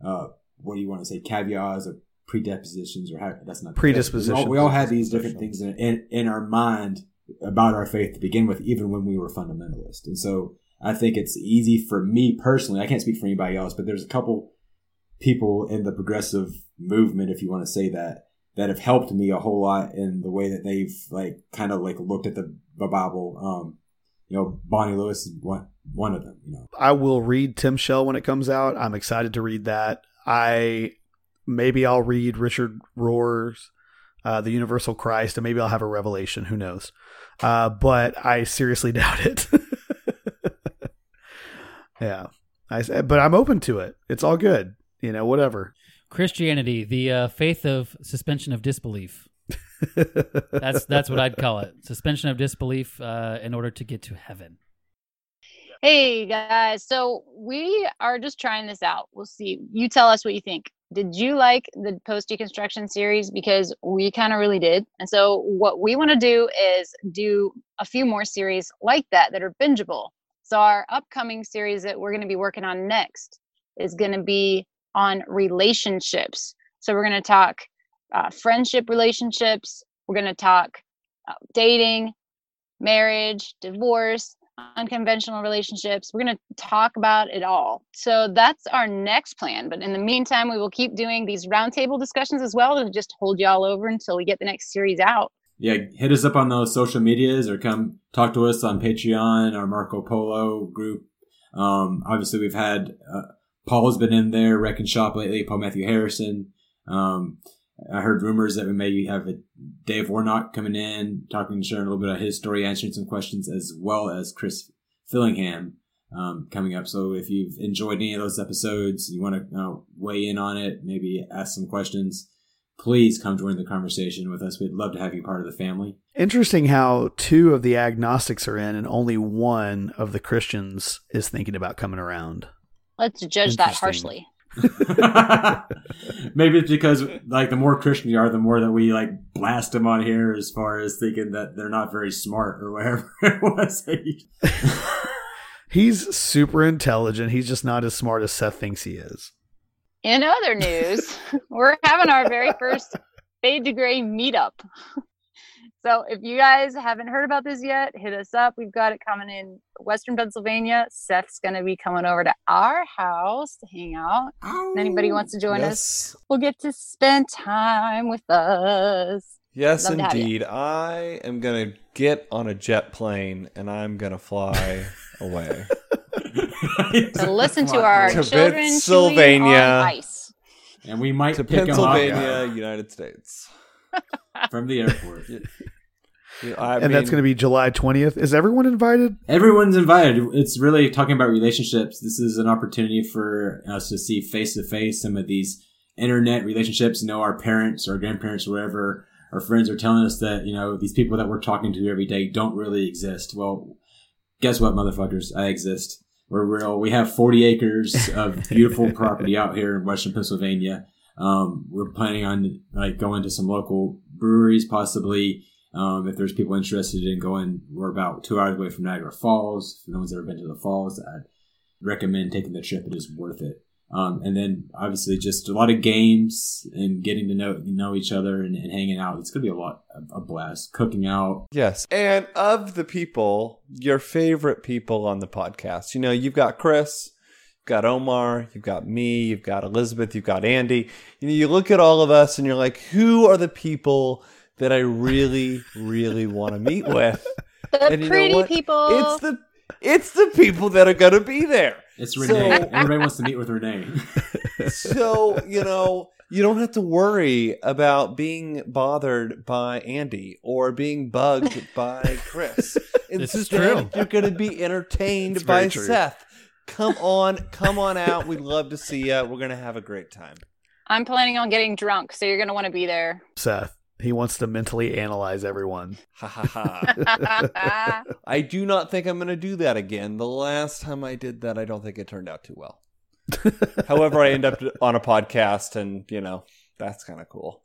Uh, what do you want to say? Caveats or predispositions or how, that's not Predispositions. We all, we all had these different things in, in in our mind about our faith to begin with, even when we were fundamentalist. And so I think it's easy for me personally. I can't speak for anybody else, but there's a couple people in the progressive movement, if you want to say that, that have helped me a whole lot in the way that they've like kind of like looked at the, the Bible. Um, you know, Bonnie Lewis is one one of them. You know, I will read Tim Shell when it comes out. I'm excited to read that. I maybe I'll read Richard Rohr's uh, The Universal Christ, and maybe I'll have a revelation. Who knows? Uh, but I seriously doubt it. yeah, I but I'm open to it. It's all good. You know, whatever. Christianity, the uh, faith of suspension of disbelief. that's that's what I'd call it. Suspension of disbelief uh, in order to get to heaven. Hey guys, so we are just trying this out. We'll see. You tell us what you think. Did you like the post deconstruction series? Because we kind of really did. And so, what we want to do is do a few more series like that that are bingeable. So, our upcoming series that we're going to be working on next is going to be on relationships. So, we're going to talk uh, friendship relationships, we're going to talk uh, dating, marriage, divorce, unconventional relationships. We're going to talk about it all. So that's our next plan. But in the meantime, we will keep doing these roundtable discussions as well to just hold y'all over until we get the next series out. yeah, hit us up on those social medias or come talk to us on Patreon or Marco Polo group. Um, obviously, we've had uh, Paul's been in there, Wreck and Shop lately. Paul Matthew Harrison. Um, I heard rumors that we may have a Dave Warnock coming in, talking, sharing a little bit of his story, answering some questions, as well as Chris Fillingham. um, coming up. So if you've enjoyed any of those episodes, you want to uh, weigh in on it, maybe ask some questions, please come join the conversation with us. We'd love to have you part of the family. Interesting how two of the agnostics are in, and only one of the Christians is thinking about coming around. Let's judge that harshly. Maybe it's because like the more Christian you are, the more that we like blast them on here as far as thinking that they're not very smart or whatever it was. He's super intelligent. He's just not as smart as Seth thinks he is. In other news, we're having our very first Fade to Gray meetup. So if you guys haven't heard about this yet, hit us up. We've got it coming in Western Pennsylvania. Seth's going to be coming over to our house to hang out. If anybody wants to oh, join us, we'll get to spend time with us. Yes, Love to have you. indeed. I am going to get on a jet plane and I'm going to fly away. To listen to our To children Pennsylvania. chewing on ice. and we might to pick 'em up Pennsylvania, United States. from the airport. I and that's going to be July 20th. Is everyone invited? Everyone's invited. It's really talking about relationships. This is an opportunity for us to see face to face some of these internet relationships. You know, our parents or grandparents, or wherever our friends are telling us that, you know, these people that we're talking to every day don't really exist. Well, guess what, motherfuckers? I exist. We're real. We have 40 acres of beautiful property out here in Western Pennsylvania. Um, we're planning on like going to some local breweries, possibly. Um, if there's people interested in going, we're about two hours away from Niagara Falls. If no one's ever been to the falls, I'd recommend taking the trip. It is worth it. Um, and then obviously just a lot of games and getting to know know each other and, and hanging out. It's gonna be a lot a blast. Cooking out. Yes. And of the people, your favorite people on the podcast, you know, you've got Chris, got Omar, you've got me, you've got Elizabeth, you've got Andy. You know, you look at all of us and you're like, who are the people that I really, really want to meet with? The And you know pretty people. It's the it's the people that are gonna be there. It's So- Renee. Everybody wants to meet with Renee. so you know you don't have to worry about being bothered by Andy or being bugged by Chris. This is true. You're going to be entertained It's by true. Seth. Come on, come on out. We'd love to see you. We're going to have a great time. I'm planning on getting drunk, so you're going to want to be there. Seth. He wants to mentally analyze everyone. Ha ha ha. I do not think I'm going to do that again. The last time I did that, I don't think it turned out too well. However, I end up on a podcast, and you know that's kind of cool.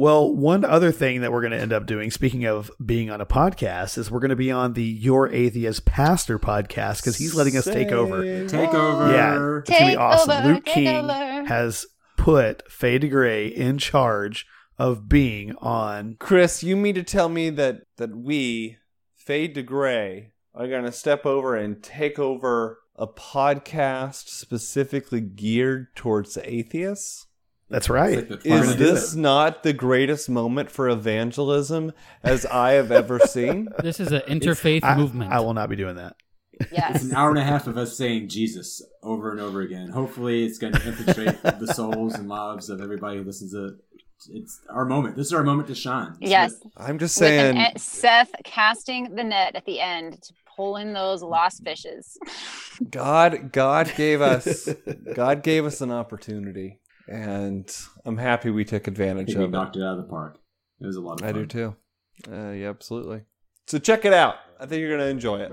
Well, one other thing that we're going to end up doing, speaking of being on a podcast, is we're going to be on the Your Atheist Pastor podcast because he's letting us take over. Take over. Yeah, it's going to be awesome. over, Luke take King over. has put Faye Gray in charge of being on. Chris, you mean to tell me that that we, Fade to Gray, are going to step over and take over a podcast specifically geared towards atheists? That's right. Like Is this it. not the greatest moment for evangelism as I have ever seen? This is an interfaith I, movement. I will not be doing that. Yes. It's an hour and a half of us saying Jesus over and over again. Hopefully, it's going to infiltrate the souls and lives of everybody who listens to. it. It's our moment. This is our moment to shine. This is yes. I'm just With an saying. e- Seth casting the net at the end to pull in those lost fishes. God, God gave us, God gave us an opportunity, and I'm happy we took advantage think we of it. knocked it out of the park. It was a lot of fun. I do too. Uh, yeah, absolutely. So check it out. I think you're gonna enjoy it.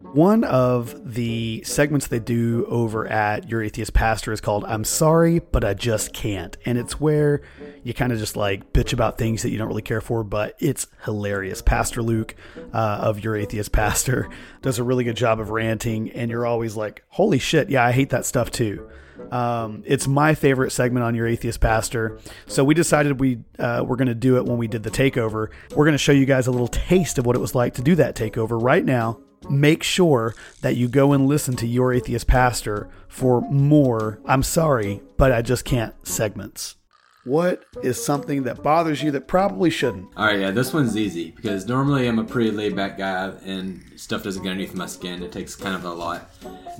One of the segments they do over at Your Atheist Pastor is called I'm Sorry, but I Just Can't. And it's where you kind of just like bitch about things that you don't really care for, but it's hilarious. Pastor Luke uh, of Your Atheist Pastor does a really good job of ranting, and you're always like, holy shit, yeah, I hate that stuff too. Um, it's my favorite segment on your atheist pastor. So we decided we uh, we're going to do it when we did the takeover. We're going to show you guys a little taste of what it was like to do that takeover right now. Make sure that you go and listen to your atheist pastor for more. I'm sorry, but I just can't segments. What is something that bothers you that probably shouldn't? All right, yeah, this one's easy because normally I'm a pretty laid back guy and stuff doesn't get underneath my skin. It takes kind of a lot.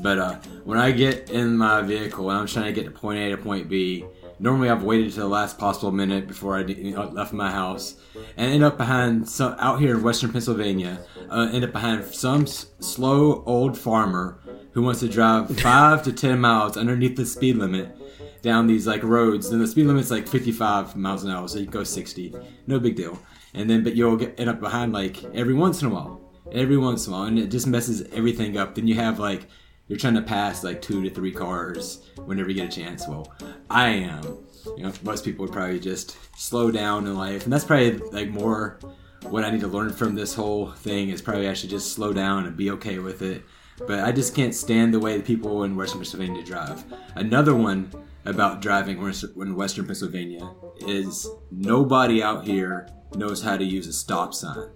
But uh, when I get in my vehicle and I'm trying to get to point A to point B, normally I've waited to the last possible minute before I left my house and end up behind some out here in Western Pennsylvania. Uh, end up behind some s- slow old farmer who wants to drive five to ten miles underneath the speed limit down these like roads. And the speed limit's like 55 miles an hour, so you can go 60. No big deal. And then, but you'll get end up behind like every once in a while, every once in a while, and it just messes everything up. Then you have like you're trying to pass like two to three cars whenever you get a chance. Well, I am. You know, most people would probably just slow down in life, and that's probably like more what I need to learn from this whole thing is probably I should just slow down and be okay with it. But I just can't stand the way the people in Western Pennsylvania drive. Another one about driving in Western Pennsylvania is nobody out here knows how to use a stop sign.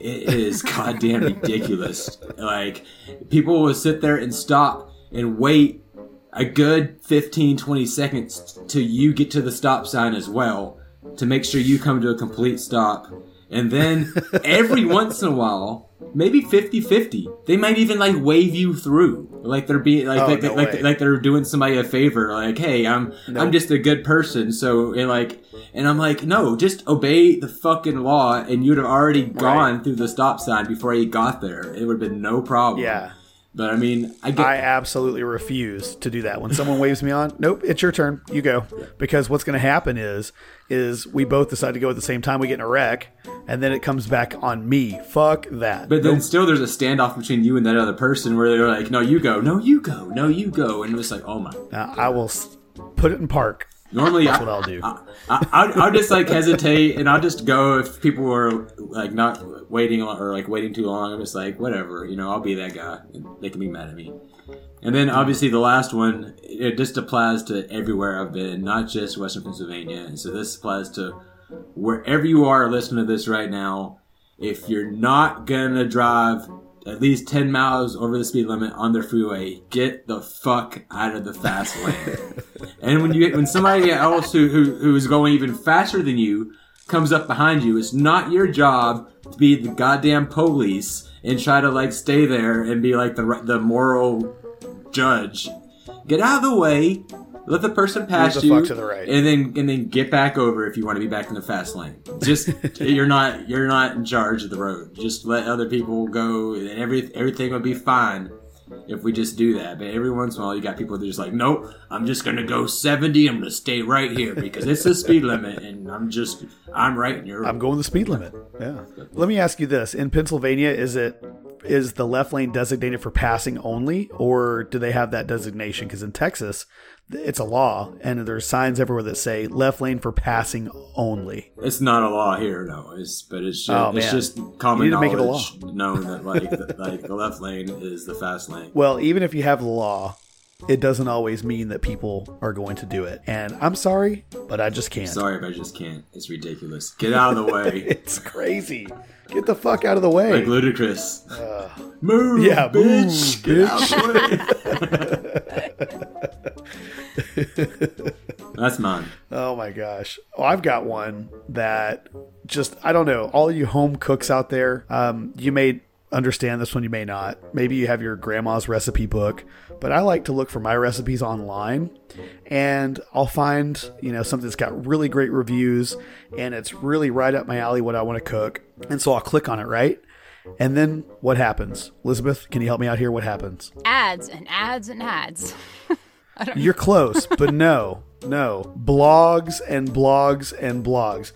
It is goddamn ridiculous. Like, people will sit there and stop and wait a good 15, 20 seconds till you get to the stop sign as well to make sure you come to a complete stop. And then every once in a while, maybe 50-50, they might even like wave you through. Like they're being like Oh, like, no like, like they're doing somebody a favor. Like, hey, I'm. I'm just a good person. So and like and I'm like, no, just obey the fucking law and you'd have already gone through the stop sign before you got there. It would have been no problem. Yeah. But I mean, I get I absolutely refuse to do that. When someone waves me on, nope, it's your turn. You go. Because what's going to happen is, is we both decide to go at the same time. We get in a wreck, and then it comes back on me. Fuck that. But then still, there's a standoff between you and that other person where they're like, "No, you go. No, you go. No, you go." And it's like, "Oh my." Now, I will put it in park. Normally, that's I- what I'll do. I, I'll, I'll just like hesitate and I'll just go if people are like not waiting or like waiting too long. I'm just like, whatever, you know, I'll be that guy. And they can be mad at me. And then obviously the last one, it just applies to everywhere I've been, not just Western Pennsylvania. And so this applies to wherever you are listening to this right now. If you're not gonna drive at least 10 miles over the speed limit on the freeway, get the fuck out of the fast lane. and when you when somebody else who, who who is going even faster than you comes up behind you, it's not your job to be the goddamn police and try to like stay there and be like the the moral judge. Get out of the way. Let the person pass the you, fuck to the right. and then and then get back over if you want to be back in the fast lane. Just you're not you're not in charge of the road. Just let other people go, and every everything will be fine if we just do that. But every once in a while, you got people that are just like, nope, I'm just gonna go 70. I'm gonna stay right here because it's the speed limit, and I'm just I'm right in your. I'm going the speed limit. Yeah. Let me ask you this: In Pennsylvania, is it is the left lane designated for passing only, or do they have that designation? Because in Texas, it's a law, and there's signs everywhere that say left lane for passing only. It's not a law here, no. It's but it's just, Oh, it's just common You need make it a knowledge known that like the, like the left lane is the fast lane. Well, even if you have the law, it doesn't always mean that people are going to do it. And I'm sorry, but I just can't. Sorry, but I just can't. It's ridiculous. Get out of the way. it's crazy. Get the fuck out of the way. Like ludicrous. Uh, move, yeah, bitch. move, Get out That's mine. Oh my gosh. Oh, I've got one that just, I don't know, all you home cooks out there, um, you may understand this one, you may not. Maybe you have your grandma's recipe book, but I like to look for my recipes online and I'll find, you know, something that's got really great reviews and it's really right up my alley what I want to cook. And so I'll click on it, right? And then what happens? Elizabeth, can you help me out here? What happens? Ads and ads and ads. You're close, but no, no. Blogs and blogs and blogs.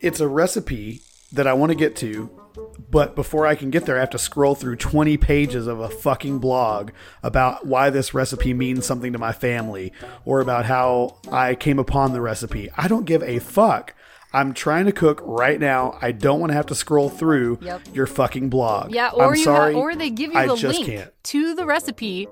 It's a recipe that I want to get to, but before I can get there, I have to scroll through 20 pages of a fucking blog about why this recipe means something to my family or about how I came upon the recipe. I don't give a fuck. I'm trying to cook right now. I don't want to have to scroll through Yep. your fucking blog. Yeah, or I'm you sorry, ha- or they give you I the link can't. to the recipe,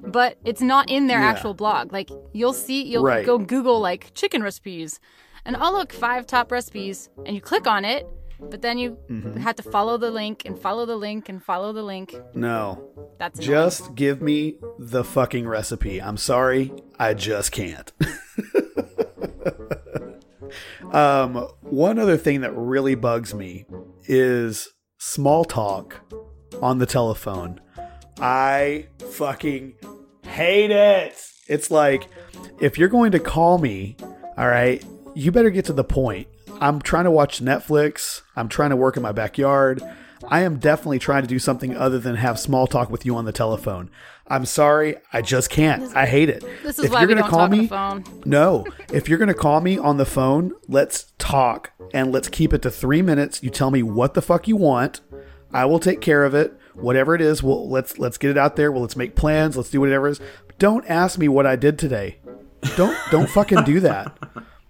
but it's not in their Yeah. actual blog. Like you'll see, you'll Right. go Google like chicken recipes, and I'll look five top recipes, and you click on it, but then you Mhm. have to follow the link and follow the link and follow the link. No. That's just give me the fucking recipe. I'm sorry, I just can't. um, one other thing that really bugs me is small talk on the telephone. I fucking hate it. It's like if you're going to call me, all right, you better get to the point. I'm trying to watch Netflix. I'm trying to work in my backyard. I am definitely trying to do something other than have small talk with you on the telephone. I'm sorry, I just can't. I hate it. This is if why you're gonna call talk on me, no. If you're gonna call me on the phone, let's talk and let's keep it to three minutes. You tell me what the fuck you want. I will take care of it. Whatever it is, we'll let's let's get it out there. Well, let's make plans. Let's do whatever it is. But don't ask me what I did today. Don't don't fucking do that.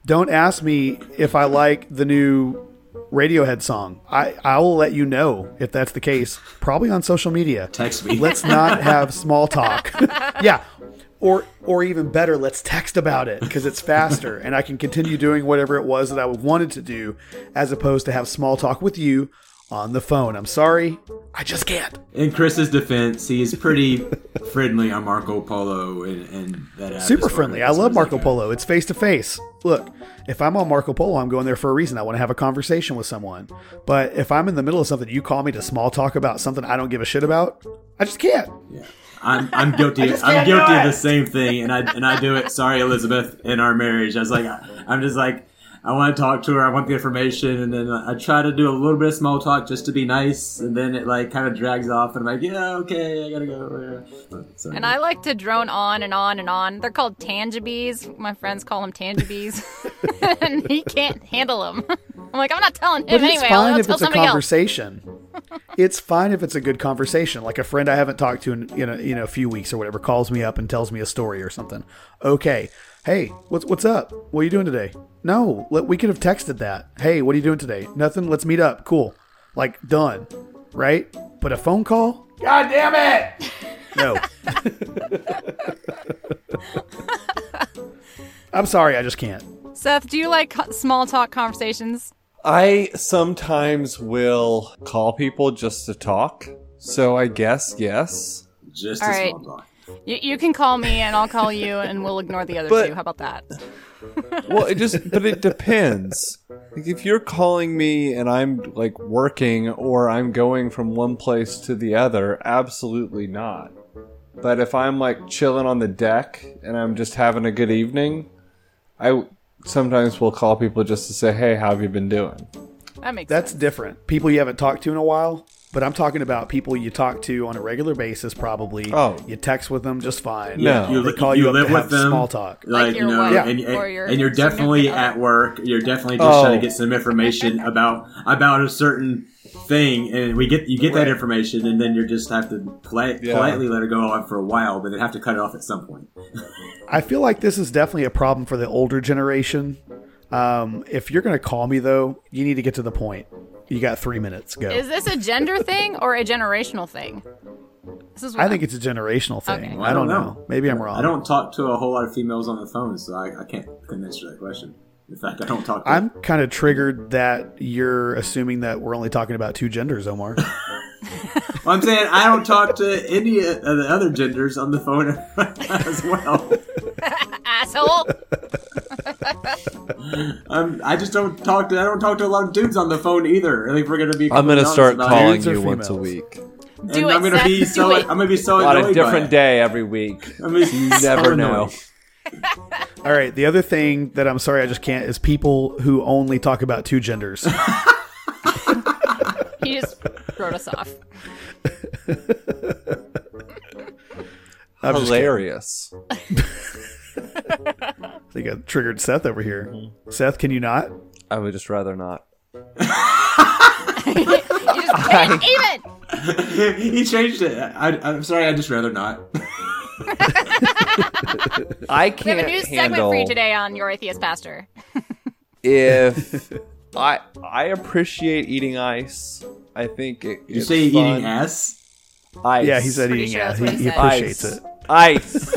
Don't ask me if I like the new Radiohead song. I I will let you know if that's the case. Probably on social media. Text me. Let's not have small talk. yeah. Or or even better, let's text about it because it's faster and I can continue doing whatever it was that I wanted to do as opposed to have small talk with you on the phone. I'm sorry. I just can't. In Chris's defense, he is pretty friendly on Marco Polo and, and that app Super friendly. I love Marco Polo. It's face to face. Look, if I'm on Marco Polo, I'm going there for a reason. I want to have a conversation with someone. But if I'm in the middle of something, you call me to small talk about something I don't give a shit about, I just can't. I'm I'm guilty. I'm guilty of the same thing, and I and I do it. Sorry, Elizabeth. In our marriage, I was like, I'm just like, I want to talk to her. I want the information, and then I try to do a little bit of small talk just to be nice, and then it like kind of drags off, and I'm like, yeah, okay, I gotta go. So- And I like to drone on and on and on. They're called tangibes. My friends call them tangibes. and he can't handle them. I'm like, I'm not telling him But it's anyway. fine I'll if tell it's a somebody else. conversation. it's fine if it's a good conversation. Like a friend I haven't talked to in you know, you know, a few weeks or whatever calls me up and tells me a story or something. Okay. Hey, what's what's up? What are you doing today? No, we could have texted that. Hey, what are you doing today? Nothing. Let's meet up. Cool. Like done. Right? But a phone call? God damn it! No. I'm sorry, I just can't. Seth, do you like small talk conversations? I sometimes will call people just to talk. So I guess yes. Just All right. You, you can call me and I'll call you and we'll ignore the other But- two. How about that? well, it just but it depends. Like if you're calling me and I'm like working or I'm going from one place to the other, absolutely not. But if I'm like chilling on the deck and I'm just having a good evening, I sometimes will call people just to say, "Hey, how have you been doing?" That makes That's different. People you haven't talked to in a while, but I'm talking about people you talk to on a regular basis. Probably. Oh. you text with them just fine. No. you, they call you, up live with them, small talk. like, you know, Yeah. and, and, your and you're definitely at work. You're definitely just Oh. trying to get some information about about a certain thing, and we get you get that information, and then you just have to polite, Yeah. politely let it go on for a while, but then have to cut it off at some point. I feel like this is definitely a problem for the older generation. Um, if you're going to call me though, you need to get to the point. You got three minutes. Go. Is this a gender thing or a generational thing? This is what I think it's a generational thing. Okay. Well, I don't know. Maybe I'm wrong. I don't talk to a whole lot of females on the phone, so I, I can't couldn't answer that question. In fact, I don't talk. To I'm kind of triggered that you're assuming that we're only talking about two genders, Omar. Well, I'm saying I don't talk to any of the other genders on the phone as well. asshole. I'm, I just don't talk to. I don't talk to a lot of dudes on the phone either. I think we're gonna be. I'm gonna start calling it. Dudes you once a females? week. And Do I'm gonna be so. It. I'm gonna be so On annoyed a by different it. day every week. I mean, You never know. All right. The other thing that I'm sorry I just can't is people who only talk about two genders. he just wrote us off. I'm. Hilarious. I think I triggered Seth over here. Mm-hmm. Seth, can you not? I would just rather not. You just can't even. he changed it. I, I'm sorry. I just rather not. I can't. We have a new segment for you today on Your Atheist Pastor. if I I appreciate eating ice. I think it, You it's say fun. eating ass? Ice. Yeah, he said Pretty eating sure ass. He, he he appreciates Ice. it. Ice.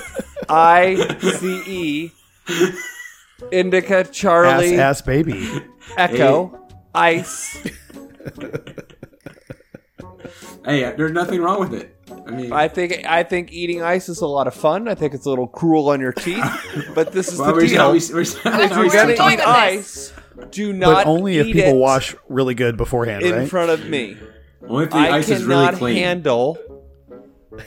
I C E. Indica Charlie Ass, ass baby. Echo. Ice. Hey, there's nothing wrong with it. I mean, I think I think eating ice is a lot of fun. I think it's a little cruel on your teeth, but this is well, the we're, deal. we're, we're, if you're we're gonna eat ice, do not But only if people it wash really good beforehand, in right? front of me. only if the I ice is really cannot clean. handle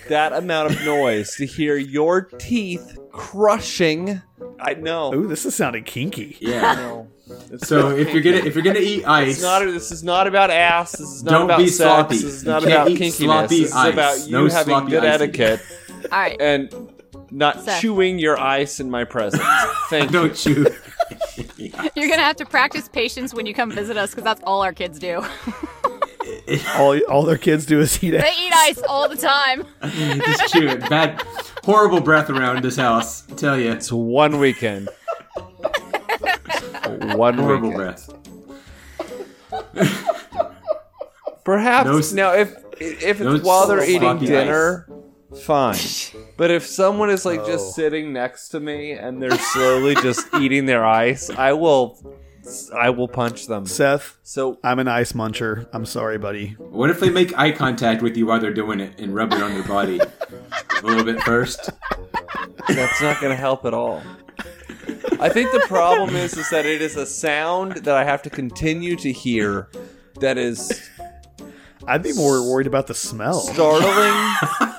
that amount of noise to hear your teeth crushing. I know. Ooh, this is sounding kinky. I yeah. know. So if you're gonna if you're gonna eat ice, It's not. This is not about ass. This is not Don't about be sex. sloppy. This is not can't about kinkiness. sloppy This is about you No having good icing. etiquette All right. and not Seth. chewing your ice in my presence. Thank you. Don't chew. You're gonna have to practice patience when you come visit us because that's all our kids do. all all their kids do is eat ice. they eat ice all the time. Just chew it. Bad, horrible breath around this house. I tell you. It's one weekend. one Horrible weekend. breath. Perhaps No now, if if it's no while they're eating sloppy dinner, fine. But if someone is like Oh. just sitting next to me and they're slowly just eating their ice, I will, I will punch them. Seth, So I'm an ice muncher. I'm sorry, buddy. What if they make eye contact with you while they're doing it and rub it on their body a little bit first? that's not going to help at all. I think the problem is is that it is a sound that I have to continue to hear. That is I'd be more worried about the smell. startling.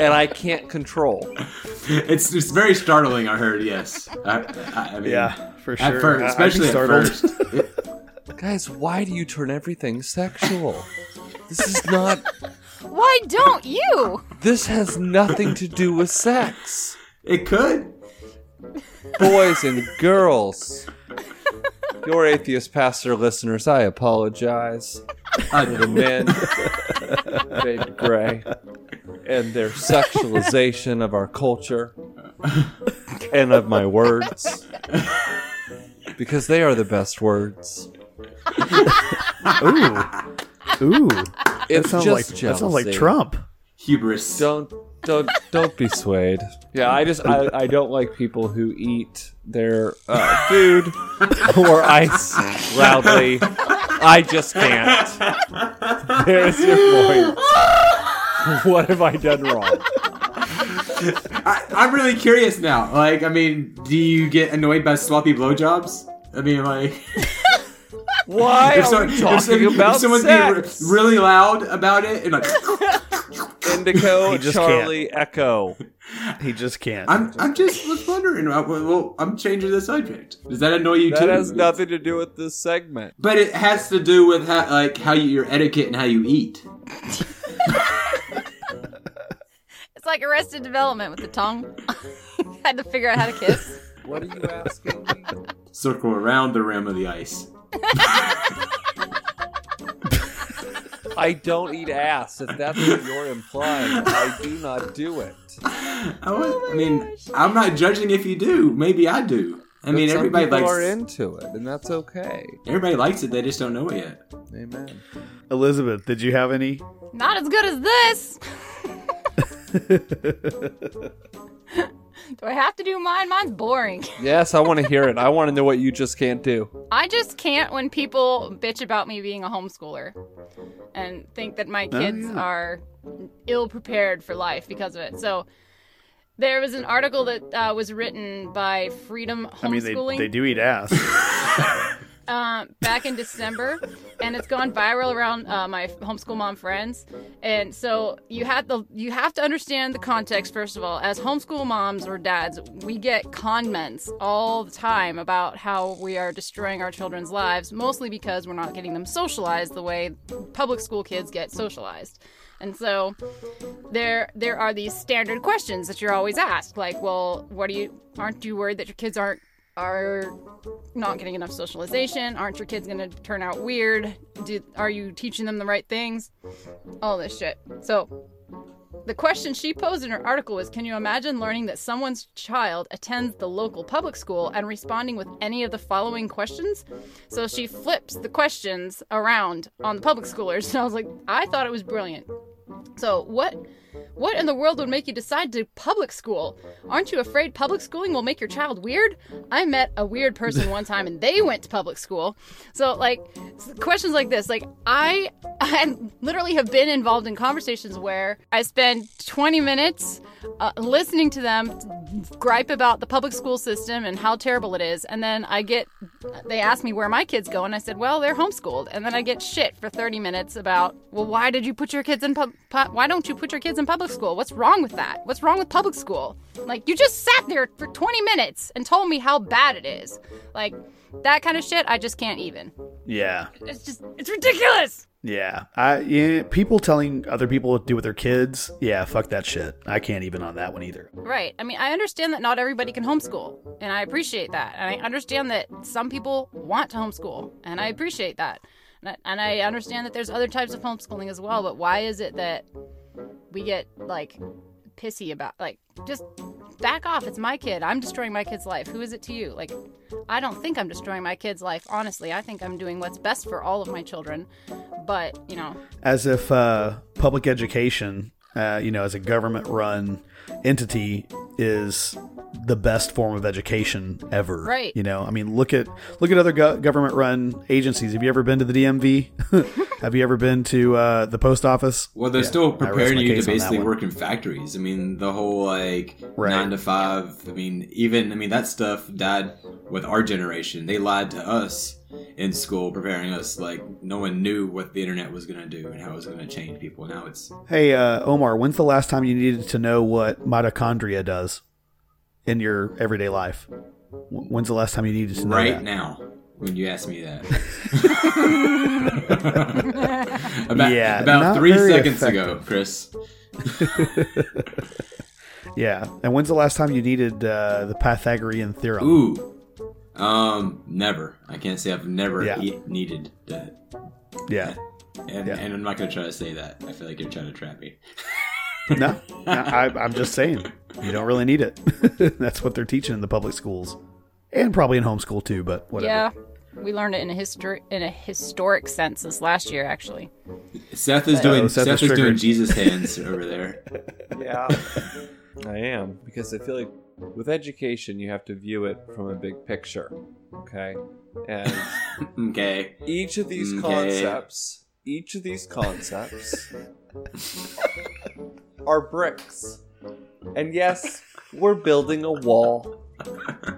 and I can't control. It's it's very startling. I heard. Yes. I, I, I mean, Yeah, for sure. At first, I- I'd be especially at first. Guys, why do you turn everything sexual? This is not. Why don't you? This has nothing to do with sex. It could. Boys and girls. Your atheist pastor listeners, I apologize. I The men, Fade Gray, and their sexualization of our culture and of my words. Because they are the best words. Ooh, ooh. It's that sounds just like that sounds like. Trump. Hubris. Don't don't don't be swayed. Yeah, I just I, I don't like people who eat their uh, food or ice loudly. I just can't. There's your point. What have I done wrong? I, I'm really curious now. Like, I mean, do you get annoyed by sloppy blowjobs? I mean, like, Why if, are so- we if talking some- if about someone's being sex? re- really loud about it, and like, Indigo, He just Charlie, Echo. He just can't. I'm, I'm just was wondering. uh, Well, well, I'm changing the subject. Does that annoy you That too? That has nothing to do with this segment. But it has to do with how, like, how you, your etiquette and how you eat. It's like Arrested Development with the tongue. Had to figure out how to kiss. What are you asking me? Circle around the rim of the ice. I don't eat ass. If that's what you're implying, I do not do it. I, would- oh I mean, I'm not judging if you do. Maybe I do. I mean, But some everybody people likes are into it, and that's okay. everybody likes it. They just don't know it yet. Amen. Elizabeth, did you have any? Not as good as this. Do I have to do mine? Mine's boring. Yes, I want to hear it. I want to know what you just can't do. I just can't when people bitch about me being a homeschooler and think that my Oh, kids yeah. are ill prepared for life because of it. So there was an article that uh, was written by Freedom Homeschooling. I mean, they, they do eat ass. uh, back in December, and it's gone viral around uh, my homeschool mom friends. And so you have the you have to understand the context first of all. As homeschool moms or dads, we get comments all the time about how we are destroying our children's lives, mostly because we're not getting them socialized the way public school kids get socialized. And so there there are these standard questions that you're always asked, like, well, what do you aren't you worried that your kids aren't are not getting enough socialization? Aren't your kids going to turn out weird? Do, are you teaching them the right things? All this shit. So, the question she posed in her article was Can you imagine learning that someone's child attends the local public school and responding with any of the following questions? So she flips the questions around on the public schoolers. And I was like, I thought it was brilliant. So, what what in the world would make you decide to public school? Aren't you afraid public schooling will make your child weird? I met a weird person one time and they went to public school. So like questions like this, like I I literally have been involved in conversations where I spend 20 minutes uh, listening to them gripe about the public school system and how terrible it is and then I get they ask me where my kids go and I said, "Well, they're homeschooled." And then I get shit for 30 minutes about, "Well, why did you put your kids in pub- pu- why don't you put your kids in public school? What's wrong with that? What's wrong with public school?" Like, you just sat there for 20 minutes and told me how bad it is. Like, that kind of shit, I just can't even. yeah. It's just it's ridiculous. Yeah, I yeah, people telling other people what to do with their kids. Yeah, fuck that shit. I can't even on that one either. Right. I mean, I understand that not everybody can homeschool, and I appreciate that. And I understand that some people want to homeschool, and I appreciate that. And I, and I understand that there's other types of homeschooling as well, but why is it that we get like pissy about like just back off it's my kid i'm destroying my kid's life who is it to you? Like i don't think i'm destroying my kid's life honestly i think i'm doing what's best for all of my children but you know. As if uh, public education, uh, you know, as a government-run entity, is the best form of education ever. Right. You know, I mean, look at look at other go- government-run agencies. Have you ever been to the DMV? Have you ever been to uh, the post office? Well, they're Yeah, still preparing you to case on that basically work in factories. I mean, the whole like Right. nine to five. I mean, even I mean that stuff died with our generation. They lied to us in school, preparing us like no one knew what the internet was going to do and how it was going to change people. Now it's Hey, uh, Omar, when's the last time you needed to know what mitochondria does in your everyday life? When's the last time you needed to know right that? now when you ask me that. about Yeah, about three seconds effective. ago, Chris. Yeah, and when's the last time you needed uh, the Pythagorean theorem? Ooh, um, never. I can't say I've never Yeah. e- needed that. Yeah. And, Yeah. and I'm not gonna try to say that. I feel like you're trying to trap me. no, no, I, I'm just saying you don't really need it. That's what they're teaching in the public schools, and probably in homeschool too. But whatever. yeah we learned it in a history in a historic sense this last year actually Seth is Uh-oh, doing Seth Seth, is is doing. Jesus hands over there. Yeah, I am because I feel like with education you have to view it from a big picture. Okay, and okay, each of these Okay. concepts, each of these concepts are bricks, and yes, we're building a wall.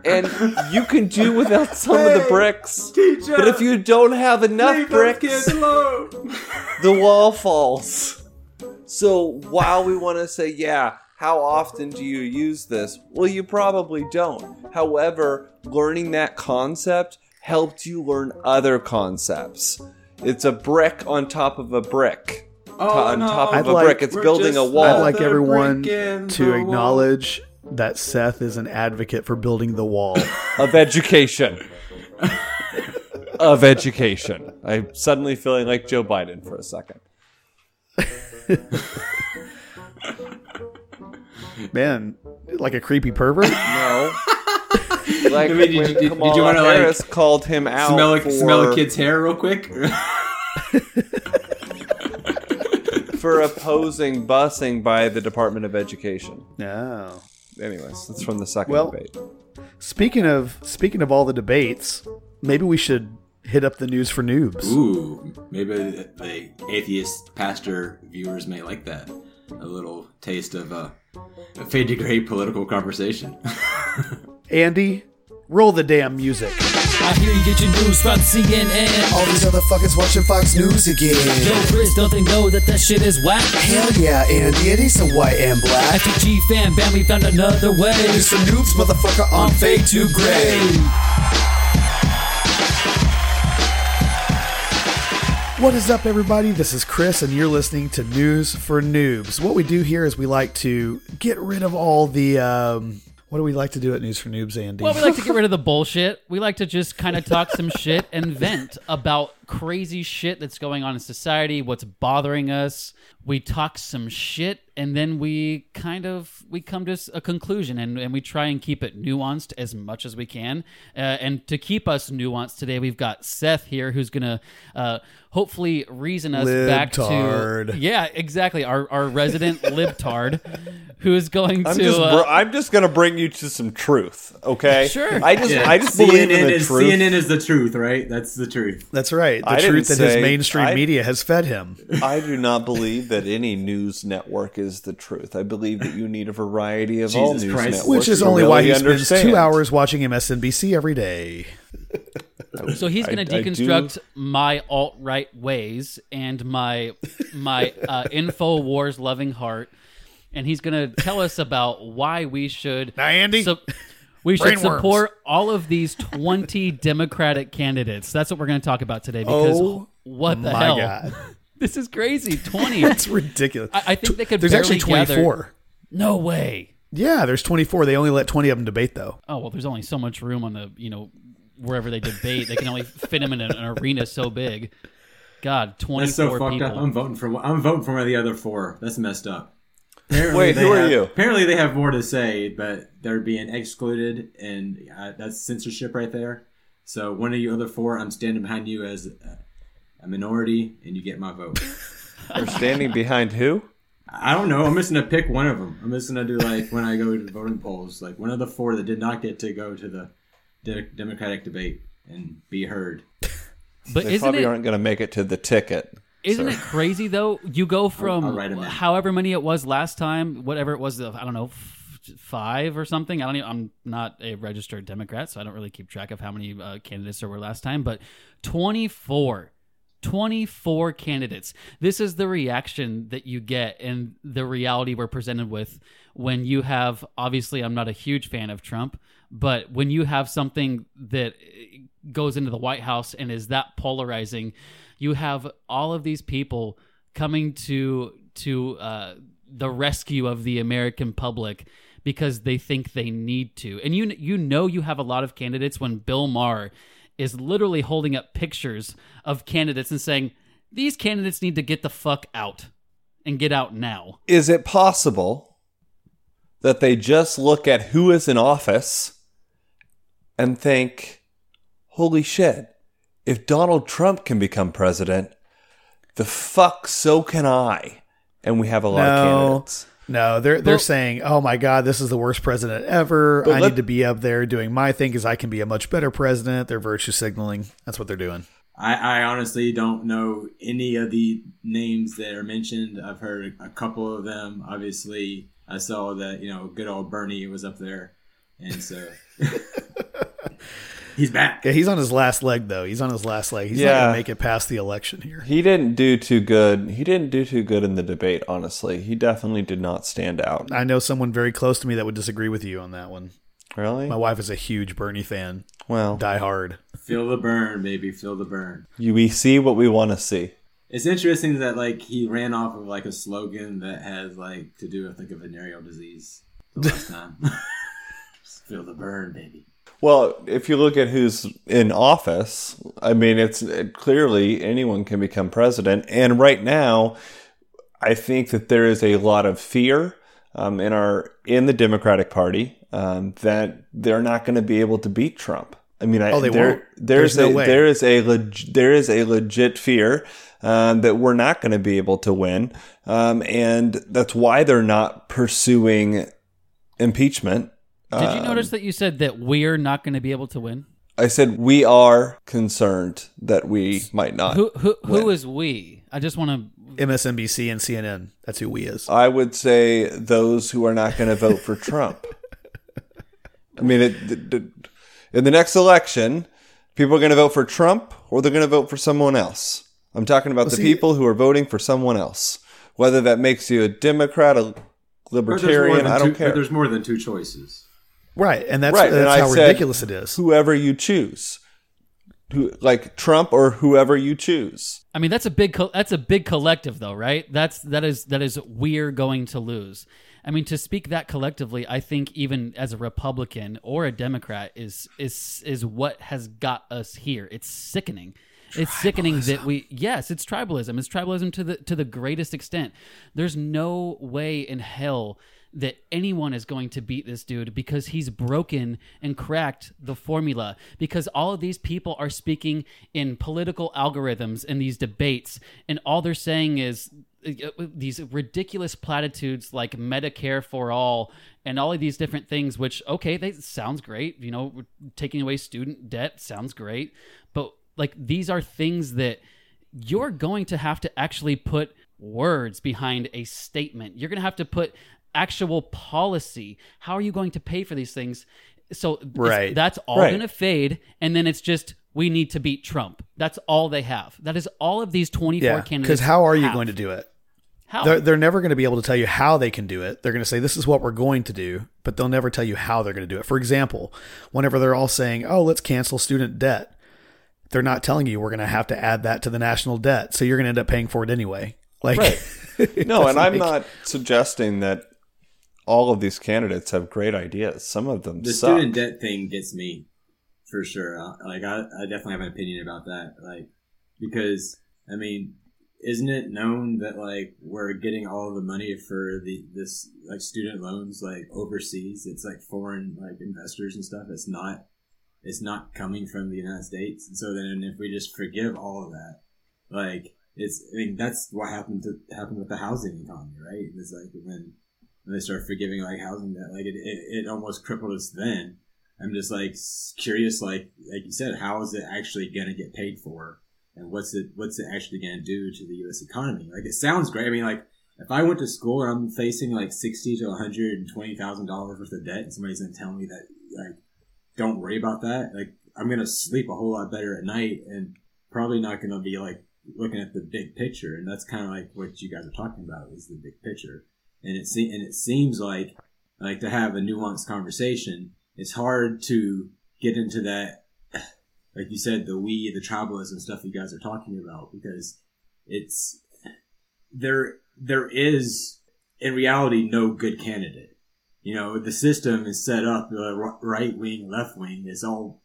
And you can do without some of the bricks, but if you don't have enough bricks, the wall falls. So while we want to say, yeah, how often do you use this? Well, you probably don't. However, learning that concept helped you learn other concepts. It's a brick on top of a brick. Oh, on no. top of I'd a like- brick. It's We're building a just wall. I'd like Another everyone brick in to the wall. acknowledge that Seth is an advocate for building the wall. of education. of education. I'm suddenly feeling like Joe Biden for a second. Man, like a creepy pervert. No. Like I mean, did you- did- did you wanna, like, Harris called him out smell a, for, smell a kid's hair real quick. for opposing busing by the Department of Education. No. Anyways, that's from the second Well- debate. Speaking of speaking of all the debates, maybe we should hit up the news for noobs. Ooh, maybe the, the atheist pastor viewers may like that. A little taste of uh, a fade to gray political conversation. Andy, roll the damn music. I hear you get your news from CNN. All these other fuckers watching Fox News again. Yo, Chris, don't they know that that shit is whack? Hell yeah, Andy, it is a white and black. FTG fan, bam, we found another way. It's the noobs, motherfucker, on fade to gray. What is up, everybody? This is Chris, and you're listening to News for Noobs. What we do here is we like to get rid of all the. Um, what do we like to do at News for Noobs, Andy? Well, we like to get rid of the bullshit. We like to just kind of talk some shit and vent about crazy shit that's going on in society, what's bothering us. We talk some shit and then we kind of we come to a conclusion and, and we try and keep it nuanced as much as we can. Uh, and to keep us nuanced today, we've got Seth here who's going to uh, hopefully reason us back to Yeah, exactly. Our our resident libtard who is going I'm to just, uh, br- I'm just gonna bring you to some truth, okay? Sure. I just, Yeah, I just believe in CNN the is, truth. CNN is the truth, right? That's the truth. That's right. The I truth that his mainstream I- media has fed him. I do not believe that any news network is the truth. I believe that you need a variety of all news Christ. networks. Which is to only why really he spends two hours watching MSNBC every day. So he's going to I- I deconstruct my alt right ways and my my uh, info wars loving heart, and he's going to tell us about why we should Now, Andy? so- We should Brainworms. support all of these 20 Democratic candidates. That's what we're going to talk about today because Oh, what the my hell? God. This is crazy. 20. That's ridiculous. I, I think they could There's actually barely gather- 24. No way. Yeah, there's 24. They only let 20 of them debate though. Oh, well, there's only so much room on the, you know, wherever they debate. They can only fit them in an, an arena so big. God, 24 That's so fucked people. up. I'm voting for I'm voting for one of the other four. That's messed up. Apparently Wait, they who are have- you? Apparently they have more to say, but they're being excluded, and uh, that's censorship right there. So one of you other four, I'm standing behind you as a, a minority, and you get my vote. They're standing behind who? I don't know. I'm just gonna pick one of them. I'm just gonna do like when I go to the voting polls, like one of the four that did not get to go to the de- Democratic debate and be heard. But they isn't probably it- aren't going to make it to the ticket. Isn't sir. it crazy though? You go from I'll in. however many it was last time, whatever it was, I don't know, f- five or something. I don't. Even, I'm not a registered Democrat, so I don't really keep track of how many uh, candidates there were last time. But 24, 24 candidates. This is the reaction that you get, and the reality we're presented with when you have. Obviously, I'm not a huge fan of Trump, but when you have something that goes into the White House and is that polarizing, you have all of these people coming to to uh, the rescue of the American public because they think they need to. And you you know you have a lot of candidates when Bill Maher is literally holding up pictures of candidates and saying these candidates need to get the fuck out and get out now. Is it possible that they just look at who is in office and think, holy shit, if Donald Trump can become president, the fuck so can I? And we have a lot of No, candidates. no, they're they're Well- saying, "Oh my God, this is the worst president ever. I let- need to be up there doing my thing because I can be a much better president." They're virtue signaling. That's what they're doing. I, I honestly don't know any of the names that are mentioned. I've heard a couple of them. Obviously, I saw that you know good old Bernie was up there, and so he's back. Yeah, he's on his last leg though. He's on his last leg. He's not gonna make it past the election here. He didn't do too good. He didn't do too good in the debate, honestly. He definitely did not stand out. I know someone very close to me that would disagree with you on that one. Really? My wife is a huge Bernie fan. Well, die hard. Feel the burn, baby. Feel the burn. You, we see what we want to see. It's interesting that like he ran off of like a slogan that has like to do with like a venereal disease the last time. Just feel the burn, baby. Well, if you look at who's in office, I mean, it's it, clearly anyone can become president. And right now, I think that there is a lot of fear um, in our in the Democratic Party um, that they're not going to be able to beat Trump. I mean, I, Oh, they there, won't? there's, There's no a way. there is a leg, there is a legit fear um, that we're not going to be able to win, um, and that's why they're not pursuing impeachment. Did you Um, notice that you said that we're not going to be able to win? I said we are concerned that we might not. Who who who win. is we? I just want to MSNBC and CNN. That's who we is. I would say those who are not going to vote for Trump. I mean, it, the- the- in the next election, people are going to vote for Trump or they're going to vote for someone else. I'm talking about Well, the see- people who are voting for someone else. Whether that makes you a Democrat, a But there's more libertarian, I don't two- care. There's more than two choices. Right, and that's right, and that's I how said ridiculous it is. Whoever you choose, who like Trump or whoever you choose. I mean, that's a big co- that's a big collective though, right? That's that is that is we're going to lose. I mean, to speak that collectively, I think even as a Republican or a Democrat is is is what has got us here. It's sickening. It's sickening that we yes, it's tribalism. It's tribalism to the to the greatest extent. There's no way in hell that anyone is going to beat this dude because he's broken and cracked the formula. Because all of these people are speaking in political algorithms in these debates and all they're saying is uh, these ridiculous platitudes like medicare for all and all of these different things which okay they sounds great. You know taking away student debt sounds great. But like these are things that you're going to have to actually put words behind a statement. You're going to have to put actual policy. How are you going to pay for these things? So Right. that's all Right. going to fade, and then it's just we need to beat Trump. That's all they have. That is all of these 24 Yeah, candidates. because how are you have. going to do it? How? They're, they're never going to be able to tell you how they can do it. They're going to say, this is what we're going to do, but they'll never tell you how they're going to do it. For example, whenever they're all saying, oh, let's cancel student debt, they're not telling you we're going to have to add that to the national debt. So you're going to end up paying for it anyway. Like, Right. No, and doesn't I'm make- not suggesting that all of these candidates have great ideas. Some of them the suck. student debt thing gets me for sure. Like I, I definitely have an opinion about that. Like because I mean, isn't it known that like we're getting all the money for the this like student loans like overseas? It's like foreign like investors and stuff. It's not. It's not coming from the United States. And so then if we just forgive all of that, like it's. I mean, that's what happened to happened with the housing economy, right? It's like when they start forgiving like housing debt, like it, it, it almost crippled us then. I'm just like curious, like like you said, how is it actually gonna get paid for, and what's it what's it actually gonna do to the U.S. economy? Like it sounds great. I mean, like if I went to school and I'm facing like sixty to one hundred and twenty thousand dollars worth of debt, and somebody's gonna tell me that like don't worry about that, like I'm gonna sleep a whole lot better at night, and probably not gonna be like looking at the big picture. And that's kind of like what you guys are talking about is the big picture and it se- and it seems like like to have a nuanced conversation it's hard to get into that like you said the we the tribalism stuff you guys are talking about because it's there there is in reality no good candidate you know the system is set up uh, right wing left wing it's all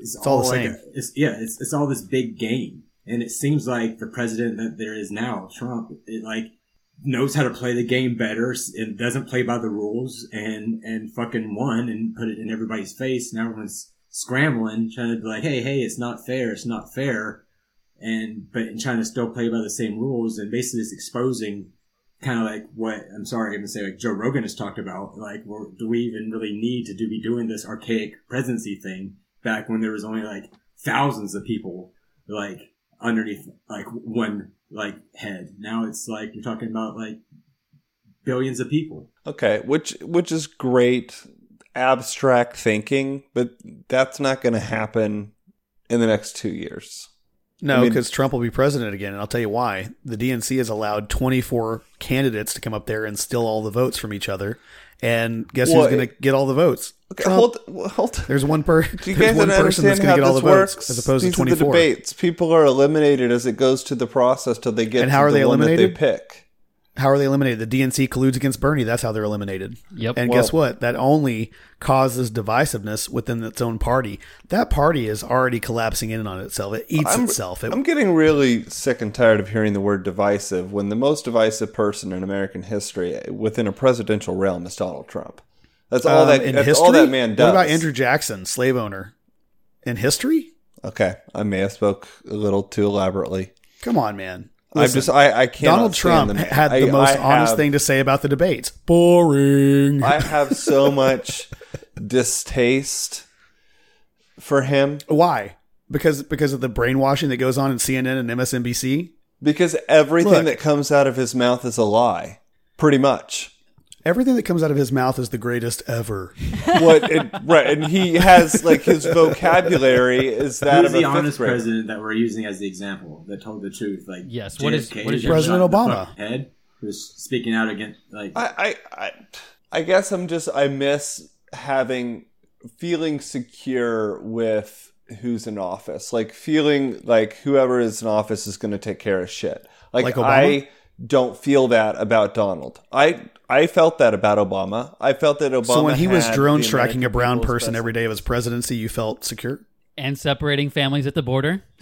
it's, It's all the like same. a- it's yeah it's, it's all this big game and it seems like the president that there is now trump it like knows how to play the game better and doesn't play by the rules and and fucking won and put it in everybody's face. And everyone's scrambling trying to be like hey hey it's not fair it's not fair. And but trying to still play by the same rules and basically just exposing kind of like what I'm sorry I'm gonna say like Joe Rogan has talked about like well, do we even really need to do be doing this archaic presidency thing? Back when there was only like thousands of people like underneath like one like head now it's like you're talking about like billions of people Okay, which which is great abstract thinking, but that's not going to happen in the next 2 years. No, I mean- because Trump will be president again, and I'll tell you why. The DNC has allowed 24 candidates to come up there and steal all the votes from each other, and guess Well, who's going to get all the votes? Okay, hold, hold. There's one per. Do you guys one person that's understand going how to get all this the votes works? as opposed These to are the debates. People are eliminated as it goes to the process till they get And to how are the they one that eliminated? they pick. How are they eliminated? The DNC colludes against Bernie. That's how they're eliminated. Yep. And Well- guess what? That only causes divisiveness within its own party. That party is already collapsing in on itself. It eats I'm, itself. It, I'm getting really sick and tired of hearing the word divisive when the most divisive person in American history within a presidential realm is Donald Trump. That's all Um, that. in That's history. all that man does. What about Andrew Jackson, slave owner? In history? Okay, I may have spoke a little too elaborately. Come on, man. I'm just I I can't. Donald Trump had the most honest thing to say about the debates. Boring. I have so much distaste for him Why? Because because of the brainwashing that goes on in CNN and MSNBC. because everything Look. that comes out of his mouth is a lie, pretty much. Everything that comes out of his mouth is the greatest ever. What it, right, and he has like his vocabulary is that Who's of a the fifth honest grader. president that we're using as the example that told the truth? Like Yes, what is- JFK what is who President shot in the Obama. fucking head who's speaking out against like I, I, I, I guess I'm just I miss having feeling secure with who's in office, like feeling like whoever is in office is going to take care of shit. Like, Like Obama? I don't feel that about Donald. I I felt that about Obama. I felt that Obama. so when he was drone striking a brown person best- every day of his presidency, you felt secure? And separating families at the border.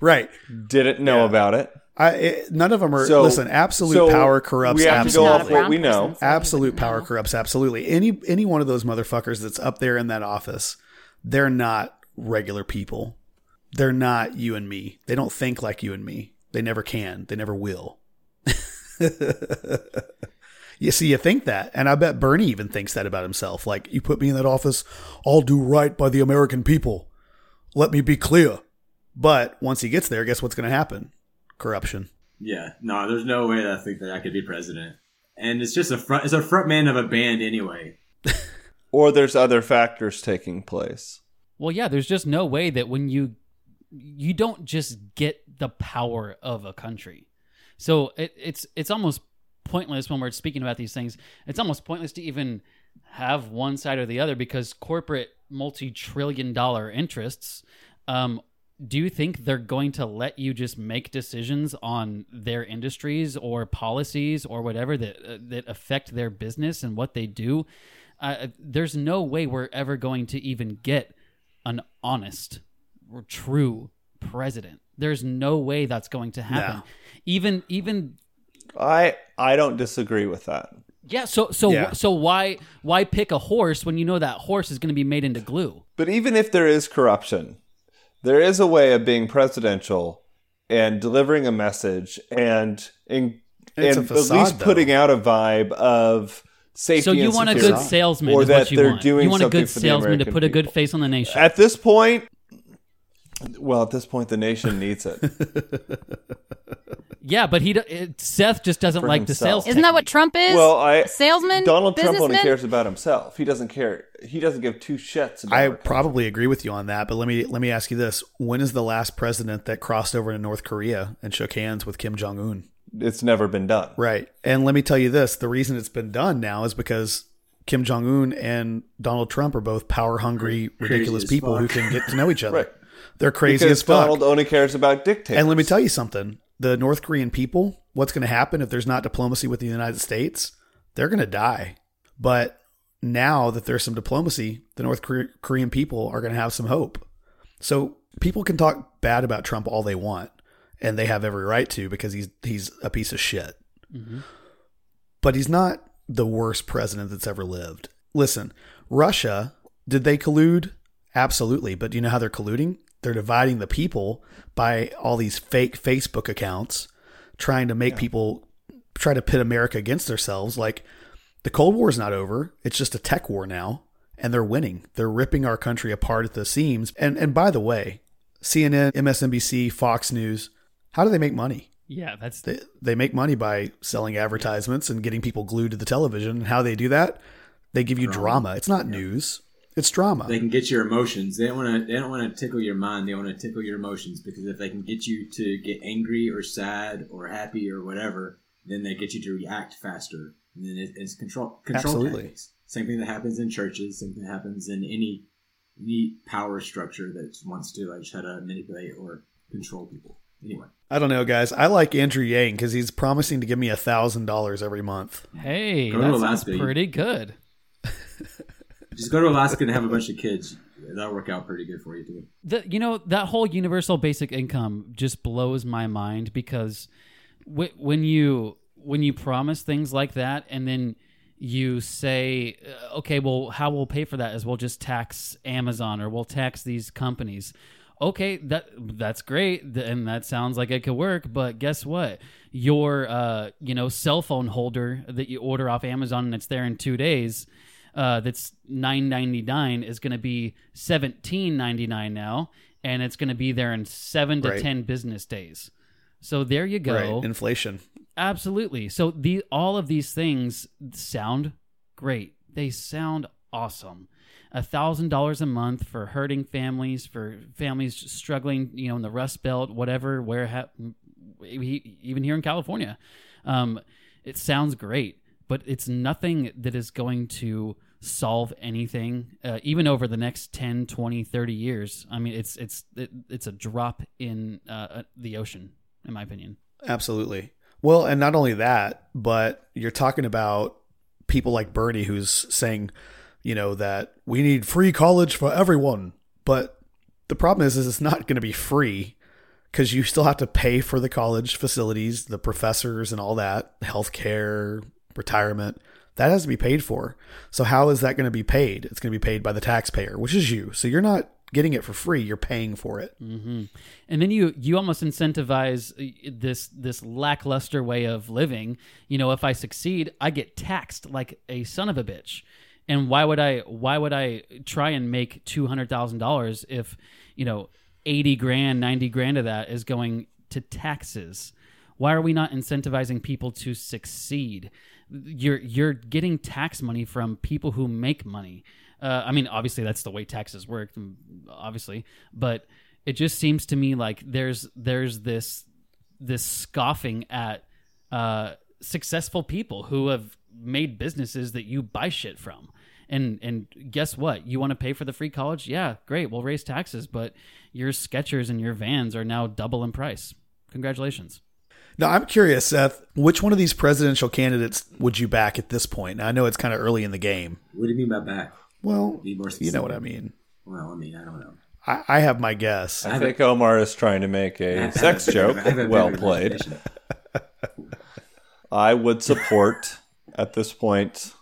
Right. didn't know about it. I it, none of them are So- listen, absolute so power corrupts we have to go absolutely. off Not a brown what we know. person, so he Absolute power know. corrupts absolutely. Any any one of those motherfuckers that's up there in that office, they're not regular people. They're not you and me. They don't think like you and me. They never can. They never will. you see, you think that, and I bet Bernie even thinks that about himself. Like, you put me in that office, I'll do right by the American people. Let me be clear. But once he gets there, guess what's going to happen? Corruption. Yeah, no, there's no way that I think that I could be president. And it's just a front. It's a front man of a band anyway. Or there's other factors taking place. Well, yeah, there's just no way that when you you don't just get the power of a country. So it, it's it's almost pointless when we're speaking about these things. It's almost pointless to even have one side or the other because corporate multi-trillion dollar interests um, do you think they're going to let you just make decisions on their industries or policies or whatever that uh, that affect their business and what they do uh, there's no way we're ever going to even get an honest true president there's no way that's going to happen No. even even I I don't disagree with that. yeah so so Yeah. so why why pick a horse when you know that horse is going to be made into glue But even if there is corruption, there is a way of being presidential and delivering a message and and, It's a at facade, least though. putting out a vibe of safety. so you and want a good salesman or is that what you they're want doing you want a good salesman to American put a good face on the nation At this point, well, at this point, the nation needs it. Yeah, but he it, Seth just doesn't For like himself. the sales. Isn't that what Trump is? Well, I A salesman, Donald Trump only businessman? cares about himself. He doesn't care. He doesn't give two shits about. I our probably agree with you on that, but let me let me ask you this: When is the last president that crossed over to North Korea and shook hands with Kim Jong Un? It's never been done. Right. And let me tell you this: the reason it's been done now is because Kim Jong Un and Donald Trump are both power hungry, ridiculous as people who can get to know each other. Right. They're crazy because as fuck. Donald only cares about dictators. And let me tell you something: the North Korean people, what's going to happen if there's not diplomacy with the United States? They're going to die. But now that there's some diplomacy, the North Korean people are going to have some hope. So people can talk bad about Trump all they want, and they have every right to because he's he's a piece of shit. Mm-hmm. But he's not the worst president that's ever lived. Listen, Russia, did they collude? Absolutely. But do you know how they're colluding? They're dividing the people by all these fake Facebook accounts, trying to make people try to pit America against themselves. Like the Cold War is not over. It's just a tech war now, and they're winning. They're ripping our country apart at the seams. And and by the way, CNN, MSNBC, Fox News, how do they make money? Yeah, that's They, they make money by selling advertisements and getting people glued to the television. And how they do that? They give you drama. It's not news. It's drama. They can get your emotions. They don't want to. They don't want to tickle your mind. They want to tickle your emotions because if they can get you to get angry or sad or happy or whatever, then they get you to react faster. And then it, it's control control Absolutely. tactics. Same thing that happens in churches. Same thing that happens in any any power structure that wants to like try to manipulate or control people. Anyway, I don't know, guys. I like Andrew Yang because he's promising to give me a thousand dollars every month. Hey, Go that sounds pretty good. just go to Alaska and have a bunch of kids. That'll work out pretty good for you too. The, you know that whole universal basic income just blows my mind because w- when you when you promise things like that and then you say uh, okay well how we'll pay for that is we'll just tax Amazon or we'll tax these companies okay that that's great and that sounds like it could work but guess what your uh you know cell phone holder that you order off Amazon and it's there in 2 days uh, that's nine ninety nine is going to be seventeen ninety nine now, and it's going to be there in seven to Right. ten business days. So there you go. Right. Inflation. Absolutely. So the all of these things sound great. They sound awesome. A thousand dollars a month for hurting families, for families struggling, you know, in the Rust Belt, whatever, where ha- even here in California, um, it sounds great. But it's nothing that is going to solve anything, uh, even over the next 10, 20, 30 years. I mean, it's it's it, it's a drop in uh, the ocean, in my opinion. Absolutely. Well, and not only that, but you're talking about people like Bernie who's saying, you know, that we need free college for everyone. But the problem is, is it's not going to be free because you still have to pay for the college facilities, the professors, and all that, healthcare, retirement. That has to be paid for. So how is that going to be paid? It's going to be paid by the taxpayer, which is you. So you're not getting it for free. You're paying for it. hmm And then you you almost incentivize uh, this this lackluster way of living. You know, if I succeed, I get taxed like a son of a bitch. And why would I why would I try and make two hundred thousand dollars if you know eighty grand, ninety grand of that is going to taxes? Why are we not incentivizing people to succeed? You're you're getting tax money from people who make money. Uh, I mean, obviously that's the way taxes work, mm, obviously, but it just seems to me like there's there's this this scoffing at uh, successful people who have made businesses that you buy shit from. And and guess what? You want to pay for the free college? Yeah, great. We'll raise taxes, but your Skechers and your Vans are now double in price. Congratulations. Now, I'm curious, Seth, which one of these presidential candidates would you back at this point? Now, I know it's kind of early in the game. What do you mean by back? Well, Be more you know what I mean. Well, I mean, I don't know. I, I have my guess. I think Omar is trying to make a sex a- joke. I a Well played. I would support at this point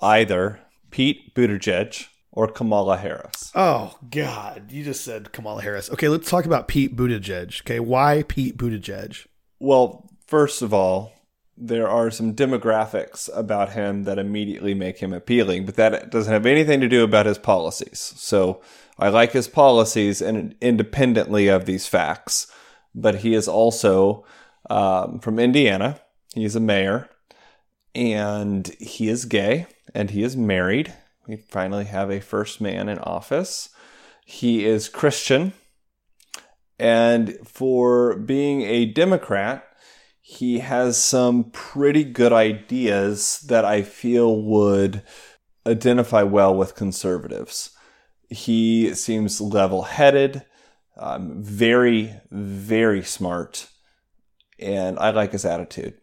either Pete Buttigieg or Kamala Harris. Oh God, you just said Kamala Harris. Okay, let's talk about Pete Buttigieg. Okay, why Pete Buttigieg? Well, first of all, there are some demographics about him that immediately make him appealing, but that doesn't have anything to do about his policies. So I like his policies and independently of these facts. But he is also um, from Indiana. He's a mayor, and he is gay, and he is married. We finally have a first man in office. He is Christian, and for being a Democrat, he has some pretty good ideas that I feel would identify well with conservatives. He seems level headed, um, very, very smart, and I like his attitude.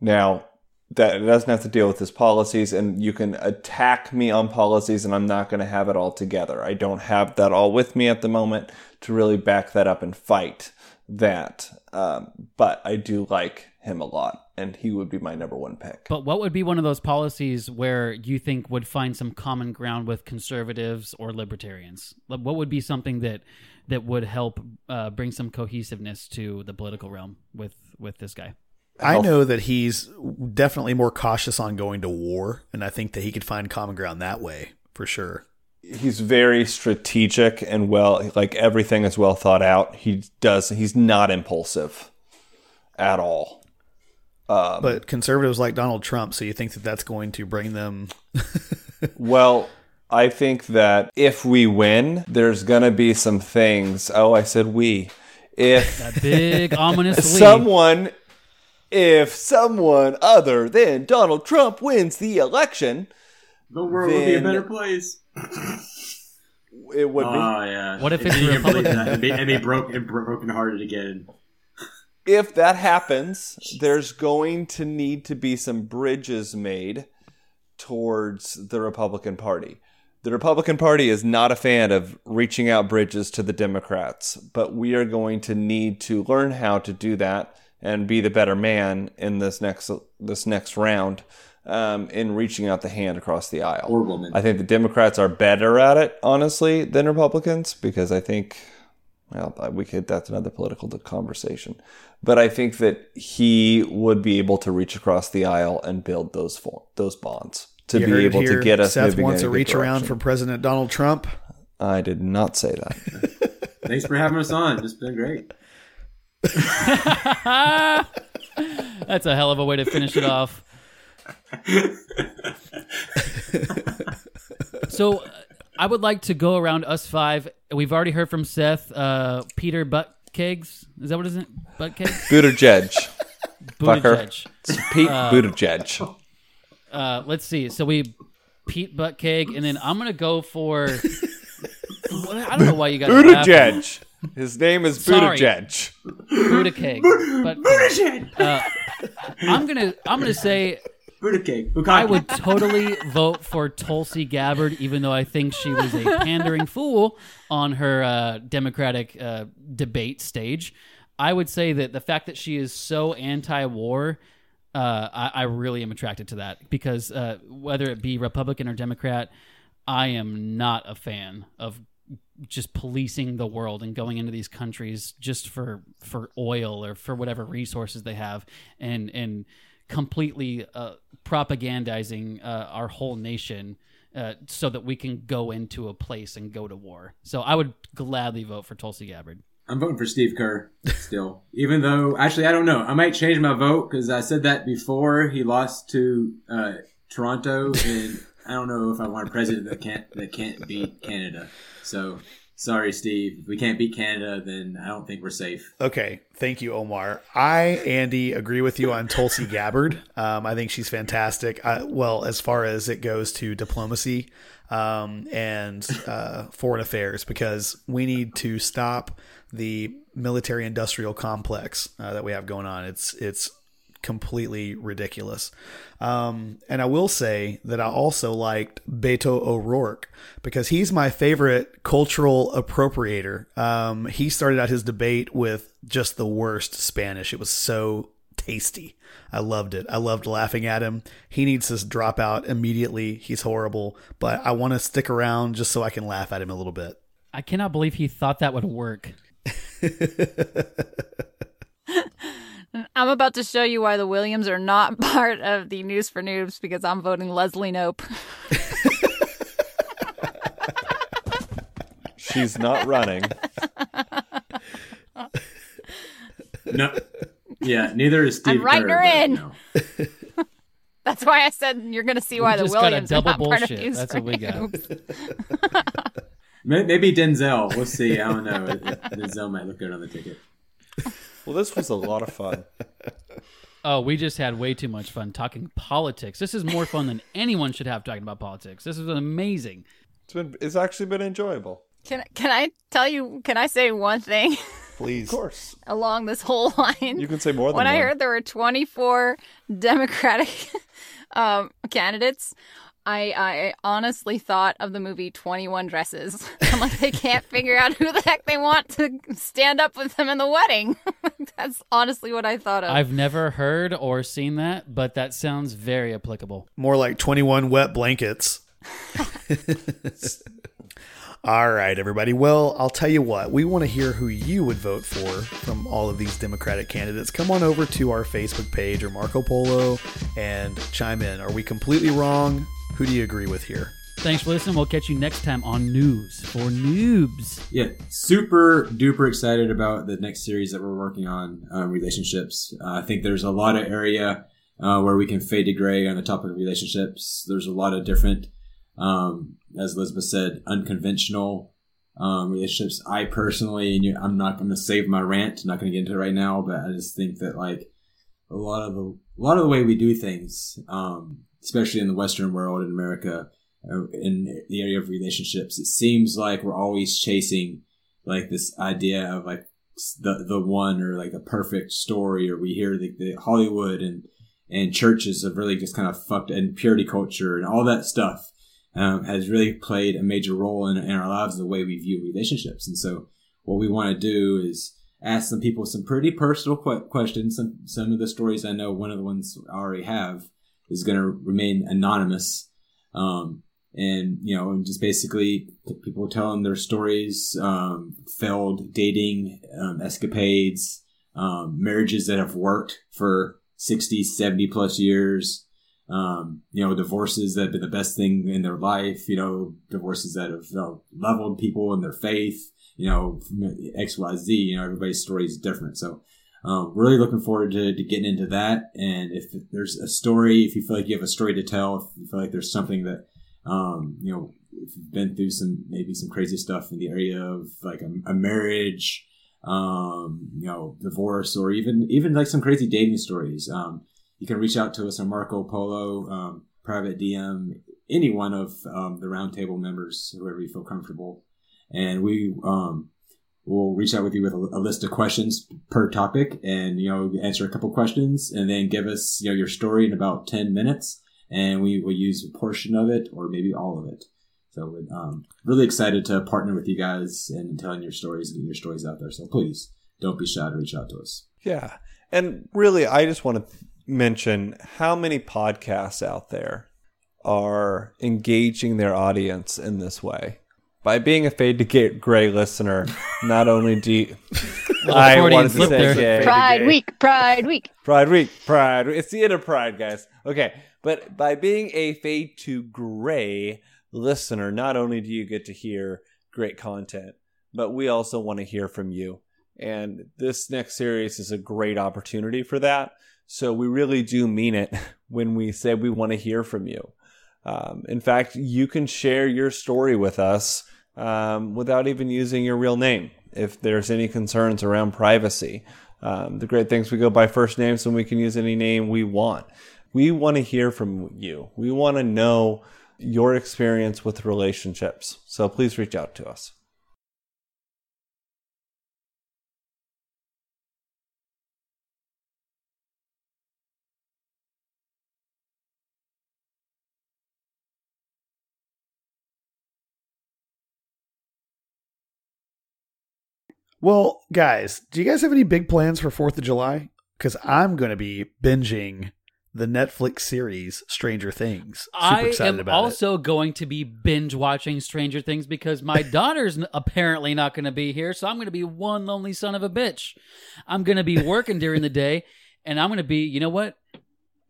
Now, that it doesn't have to deal with his policies, and you can attack me on policies, and I'm not going to have it all together. I don't have that all with me at the moment to really back that up and fight that. Um, but I do like him a lot, and he would be my number one pick. But what would be one of those policies where you think would find some common ground with conservatives or libertarians? What would be something that that would help uh, bring some cohesiveness to the political realm with with this guy? I know that he's definitely more cautious on going to war, and I think that he could find common ground that way for sure. He's very strategic and well, like everything is well thought out. He does. He's not impulsive at all. Um, But conservatives like Donald Trump, so you think that that's going to bring them? Well, I think that if we win, there's gonna be some things. Oh, I said we. If That big ominous someone, if someone other than Donald Trump wins the election, The world would be a better place. It would be. Oh yeah. What if If it's you Republican? that, and be, and be broke and broken hearted again. if that happens, there's going to need to be some bridges made towards the Republican Party. The Republican Party is not a fan of reaching out bridges to the Democrats, but we are going to need to learn how to do that and be the better man in this next this next round um, in reaching out the hand across the aisle. Or woman. I think the Democrats are better at it, honestly, than Republicans because I think well, we could. That's another political conversation, but I think that he would be able to reach across the aisle and build those for, those bonds to You be able here. to get us Seth wants to a good reach around for President Donald Trump. I did not say that. Thanks for having us on. It's been great. That's a hell of a way to finish it off. so, uh, I would like to go around us five. We've already heard from Seth, uh, Peter Buttkegs. Is that what is it? Buttkegs? Buttigieg, fucker. Buttigieg. Pete Uh, Buttigieg. Uh, let's see. So we Pete Buttkeg, and then I'm gonna go for. I don't know why you got Buttigieg. His name is Sorry. Buttigieg. Buddha cake. But uh, I'm gonna I'm gonna say Buddha cake. I would totally vote for Tulsi Gabbard, even though I think she was a pandering fool on her uh, Democratic uh, debate stage. I would say that the fact that she is so anti-war, uh, I, I really am attracted to that because uh, whether it be Republican or Democrat, I am not a fan of just policing the world and going into these countries just for for oil or for whatever resources they have and and completely uh, propagandizing uh, our whole nation uh, so that we can go into a place and go to war. So I would gladly vote for Tulsi Gabbard. I'm voting for Steve Kerr still. Even though, actually, I don't know. I might change my vote because I said that before he lost to uh, Toronto, and I don't know if I want a president that can't that can't beat Canada. So sorry, Steve. If we can't beat Canada, then I don't think we're safe. Okay, thank you, Omar. I, Andy, agree with you on Tulsi Gabbard. Um, I think she's fantastic. I, well, as far as it goes to diplomacy um, and uh, foreign affairs, because we need to stop the military-industrial complex uh, that we have going on. It's it's completely ridiculous. Um, and I will say that I also liked Beto O'Rourke because he's my favorite cultural appropriator. Um, he started out his debate with just the worst Spanish. It was so tasty. I loved it. I loved laughing at him. He needs to drop out immediately. He's horrible, but I want to stick around just so I can laugh at him a little bit. I cannot believe he thought that would work. I'm about to show you why the Williams are not part of the News for Noobs because I'm voting Leslie Knope. She's not running. No. Yeah, neither is Steve. I'm writing Kerr, her in. no. That's why I said you're going to see why We the just got a Williams double are not part of bullshit. News That's for what we got. Noobs. Maybe Denzel. We'll see. I don't know. Denzel might look good on the ticket. Well, this was a lot of fun. Oh, we just had way too much fun talking politics. This is more fun than anyone should have talking about politics. This is amazing. It's been it's actually been enjoyable. Can can I tell you? Can I say one thing Please. Of course. along this whole line? You can say more than when I heard there were 24 Democratic um, candidates. I, I honestly thought of the movie 21 Dresses. I'm like, they can't figure out who the heck they want to stand up with them in the wedding. That's honestly what I thought of. I've never heard or seen that, but that sounds very applicable. More like 21 wet blankets. All right, everybody. Well, I'll tell you what, we want to hear who you would vote for from all of these Democratic candidates. Come on over to our Facebook page or Marco Polo and chime in. Are we completely wrong? Who do you agree with here? Thanks for listening. We'll catch you next time on News for Noobs. Yeah, super duper excited about the next series that we're working on, um, relationships. Uh, I think there's a lot of area uh, where we can fade to gray on the topic of relationships. There's a lot of different, um, as Elizabeth said, unconventional um, relationships. I personally, you, I'm not going to save my rant. I'm not going to get into it right now, but I just think that like a lot of the a lot of the way we do things, um, especially in the Western world in America, in the area of relationships, it seems like we're always chasing like this idea of like the the one or like a perfect story, or we hear the, the Hollywood and and churches have really just kind of fucked and purity culture and all that stuff um, has really played a major role in, in our lives the way we view relationships. And so, what we want to do is ask some people some pretty personal que- questions. Some some of the stories I know, one of the ones I already have is going to remain anonymous. Um, and you know, and just basically people telling their stories, um, failed dating um, escapades, um, marriages that have worked for 60, 70 plus years, um, you know, divorces that have been the best thing in their life, you know, divorces that have you know, leveled people in their faith, you know, X, Y, Z, you know, everybody's story is different. So, um, really looking forward to, to getting into that. And if there's a story, if you feel like you have a story to tell, if you feel like there's something that, um, you know, if you've been through some, maybe some crazy stuff in the area of like a, a marriage, um, you know, divorce, or even, even like some crazy dating stories, um, you can reach out to us on Marco Polo, um, private DM, any one of um, the roundtable members, whoever you feel comfortable, and we um, will reach out with you with a, a, list of questions per topic, and you know answer a couple questions, and then give us you know your story in about ten minutes, and we will use a portion of it or maybe all of it. So um, really excited to partner with you guys and telling your stories and getting your stories out there. So please don't be shy to reach out to us. Yeah, and really, I just want to mention how many podcasts out there are engaging their audience in this way. By being a fade to get gray listener, not only do you, I wanted to say gay, Pride gay. Week, Pride Week. Pride Week, Pride. It's the end of Pride, guys. Okay, but by being a fade to gray listener, not only do you get to hear great content, but we also want to hear from you. And this next series is a great opportunity for that. So we really do mean it when we say we want to hear from you. Um, in fact, you can share your story with us um, without even using your real name if there's any concerns around privacy. Um, the great things we go by first names and we can use any name we want. We want to hear from you. We want to know your experience with relationships. So please reach out to us. Well, guys, do you guys have any big plans for 4th of July? Because I'm going to be binging the Netflix series Stranger Things. Super I excited am about it. also going to be binge watching Stranger Things because my daughter's apparently not going to be here, so I'm going to be one lonely son of a bitch. I'm going to be working during the day, and I'm going to be. You know what?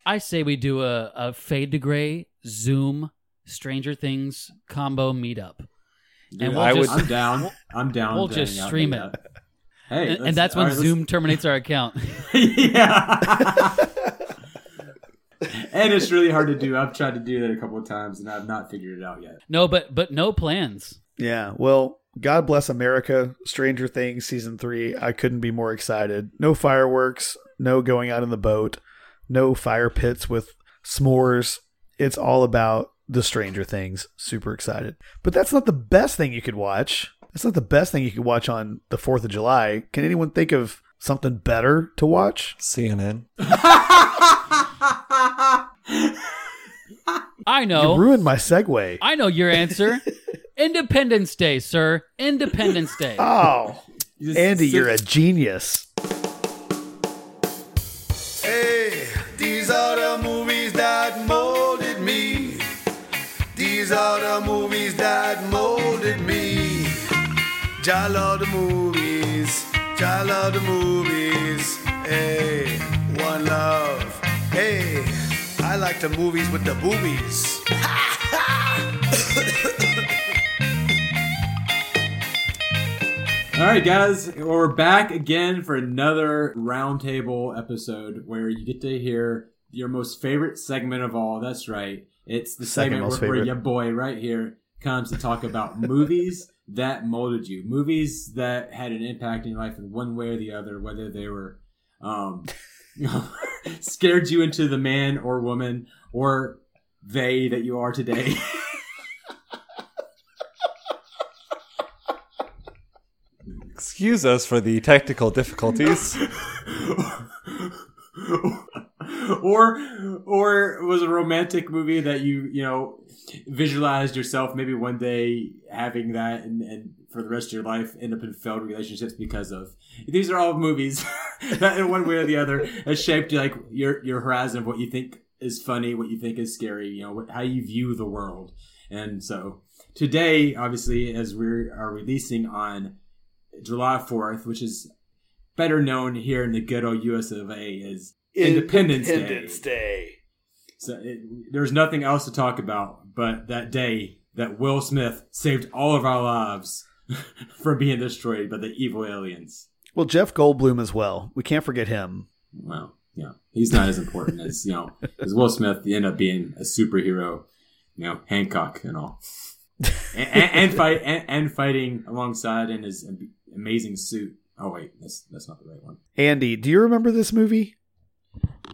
I say we do a, a fade to gray Zoom Stranger Things combo meetup, Dude, I would- I'm down. I'm down We'll just stream it. that. Hey, and, let's- and that's when all right, let's- Zoom terminates our account. and it's really hard to do. I've tried to do that a couple of times and I've not figured it out yet. No, but but no plans. Yeah, well, God bless America. Stranger Things season three. I couldn't be more excited. No fireworks, no going out in the boat, no fire pits with s'mores. It's all about the Stranger Things. Super excited. But that's not the best thing you could watch. That's not the best thing you could watch on the 4th of July. Can anyone think of something better to watch? CNN. I know. You ruined my segue. I know your answer. Independence Day, sir. Independence Day. Oh, Andy, you're a genius. Hey, these are the movies that molded me. These are the movies that molded me. I love the movies. I love the movies. Hey, one love. Hey, I like the movies with the boobies. All right, guys, we're back again for another roundtable episode where you get to hear your most favorite segment of all. That's right. It's the Second segment where, where your boy right here comes to talk about movies that molded you, movies that had an impact in your life in one way or the other, whether they were um, you know, scared you into the man or woman or they that you are today. Excuse us for the technical difficulties. or or was a romantic movie that you you know visualized yourself maybe one day having that and, and for the rest of your life end up in failed relationships because of. These are all movies that in one way or the other has shaped like your your horizon of what you think is funny what you think is scary you know what, how you view the world. And so today obviously as we are releasing on july 4th which is better known here in the good old us of a as Independence, Independence Day. Day. So it, there's nothing else to talk about but that day that Will Smith saved all of our lives from being destroyed by the evil aliens. Well, Jeff Goldblum as well. We can't forget him. Well, yeah, he's not as important as you know as Will Smith. He ended up being a superhero, you know, Hancock and all, and, and, and fight and, and fighting alongside in his amazing suit. Oh wait, that's that's not the right one. Andy, do you remember this movie?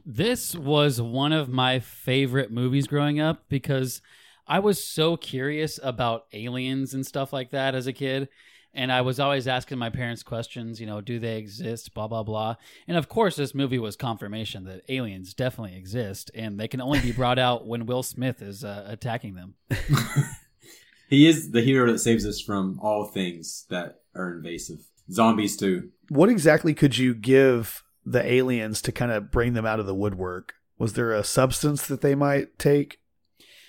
This was one of my favorite movies growing up because I was so curious about aliens and stuff like that as a kid. And I was always asking my parents questions, you know, do they exist, blah, blah, blah. And of course, this movie was confirmation that aliens definitely exist and they can only be brought out when Will Smith is uh, attacking them. He is the hero that saves us from all things that are invasive. Zombies too. What exactly could you give the aliens to kind of bring them out of the woodwork? Was there a substance that they might take?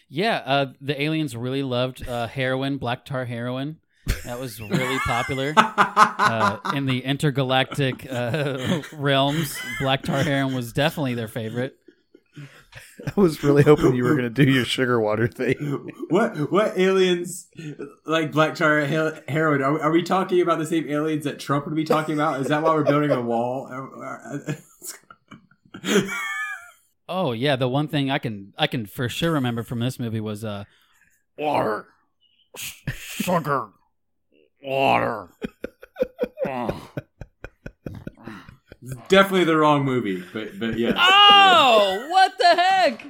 Yeah, uh, the aliens really loved uh, heroin, black tar heroin. That was really popular uh, in the intergalactic uh, realms. Black tar heroin was definitely their favorite. I was really hoping you were going to do your sugar water thing. What what aliens like black tar heroin? Are, are we talking about the same aliens that Trump would be talking about? Is that why we're building a wall? Oh yeah, the one thing I can I can for sure remember from this movie was uh, water, sugar, water. Definitely the wrong movie, but but yeah. Oh, what the heck?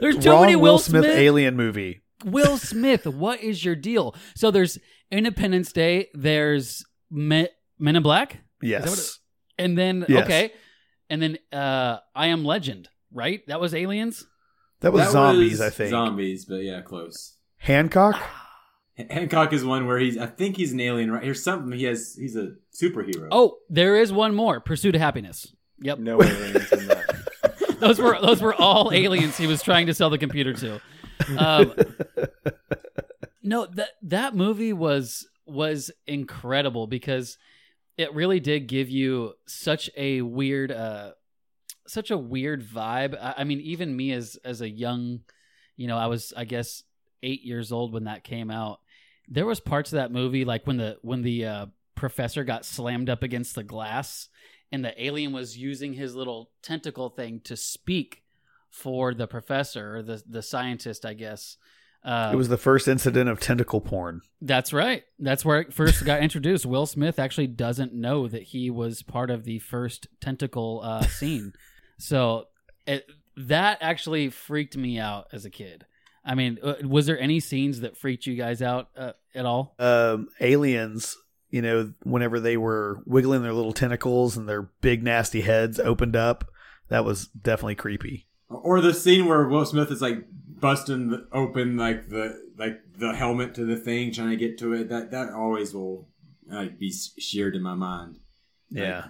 There's too Wrong many Will Will Smith, Smith alien movie. Will Smith, what is your deal? So there's Independence Day. There's Men, Men in Black. Is that what Yes. it- and then Yes. okay, and then uh, I Am Legend. Right? That was aliens. That was That zombies, was I think. Zombies, but yeah, close. Hancock. H- Hancock is one where he's. I think he's an alien. Right? Here's something. He has. He's a superhero. Oh, there is one more. Pursuit of Happiness. Yep. No aliens in that. those were those were all aliens he was trying to sell the computer to. Um, no, that that movie was was incredible because it really did give you such a weird uh such a weird vibe. I, I mean, even me as as a young, you know, I was I guess eight years old when that came out. There was parts of that movie like when the when the uh, professor got slammed up against the glass and the alien was using his little tentacle thing to speak for the professor or the the scientist, I guess. Uh, it was the first incident of tentacle porn. that's right. That's where it first got introduced. Will Smith actually doesn't know that he was part of the first tentacle uh, scene. So it, that actually freaked me out as a kid. I mean, uh, was there any scenes that freaked you guys out uh, at all? Um, aliens, you know, whenever they were wiggling their little tentacles and their big nasty heads opened up, that was definitely creepy. Or the scene where Will Smith is like busting the, open like the like the helmet to the thing, trying to get to it. That that always will like be sheared in my mind. Yeah.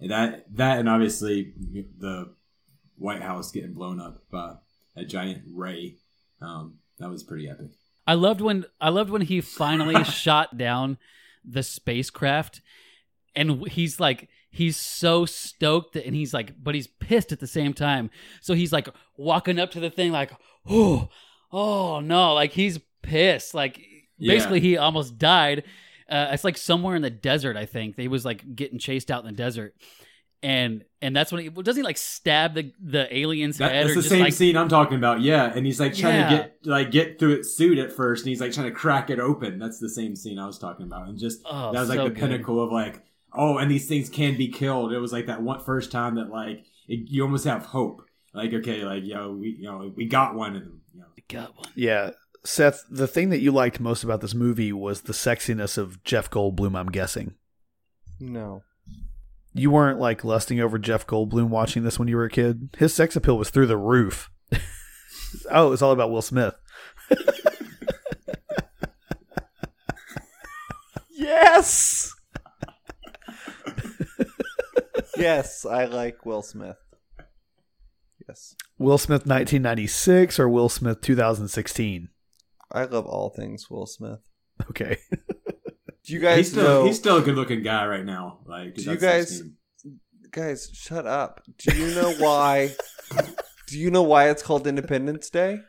Like, that that and obviously the White House getting blown up by a giant ray. Um, that was pretty epic. I loved when I loved when he finally shot down the spacecraft, and he's like he's so stoked that, and he's like, but he's pissed at the same time. So he's like walking up to the thing like, oh, oh no, like he's pissed. Like basically, Yeah. he almost died. Uh, it's like somewhere in the desert. I think they was like getting chased out in the desert. And and that's when he well, doesn't he like stab the the alien's That, head that's or the just same like scene I'm talking about. Yeah, and he's like trying Yeah. to get like get through its suit at first, and he's like trying to crack it open. That's the same scene I was talking about, and just Oh, that was like so the good. pinnacle of like, oh, and these things can be killed. It was like that one first time that like it, you almost have hope. Like okay, like yo, we you know we got one of them. You know. got one. Yeah. Seth, the thing that you liked most about this movie was the sexiness of Jeff Goldblum, I'm guessing. No. You weren't like lusting over Jeff Goldblum watching this when you were a kid. His sex appeal was through the roof. oh, it was all about Will Smith. Yes. yes, I like Will Smith. Yes. Will Smith 1996 or Will Smith 2016? I love all things Will Smith. Okay. Do you guys he's still know? he's still a good looking guy right now. Like do you guys, guys, shut up? Do you know why? do you know why it's called Independence Day?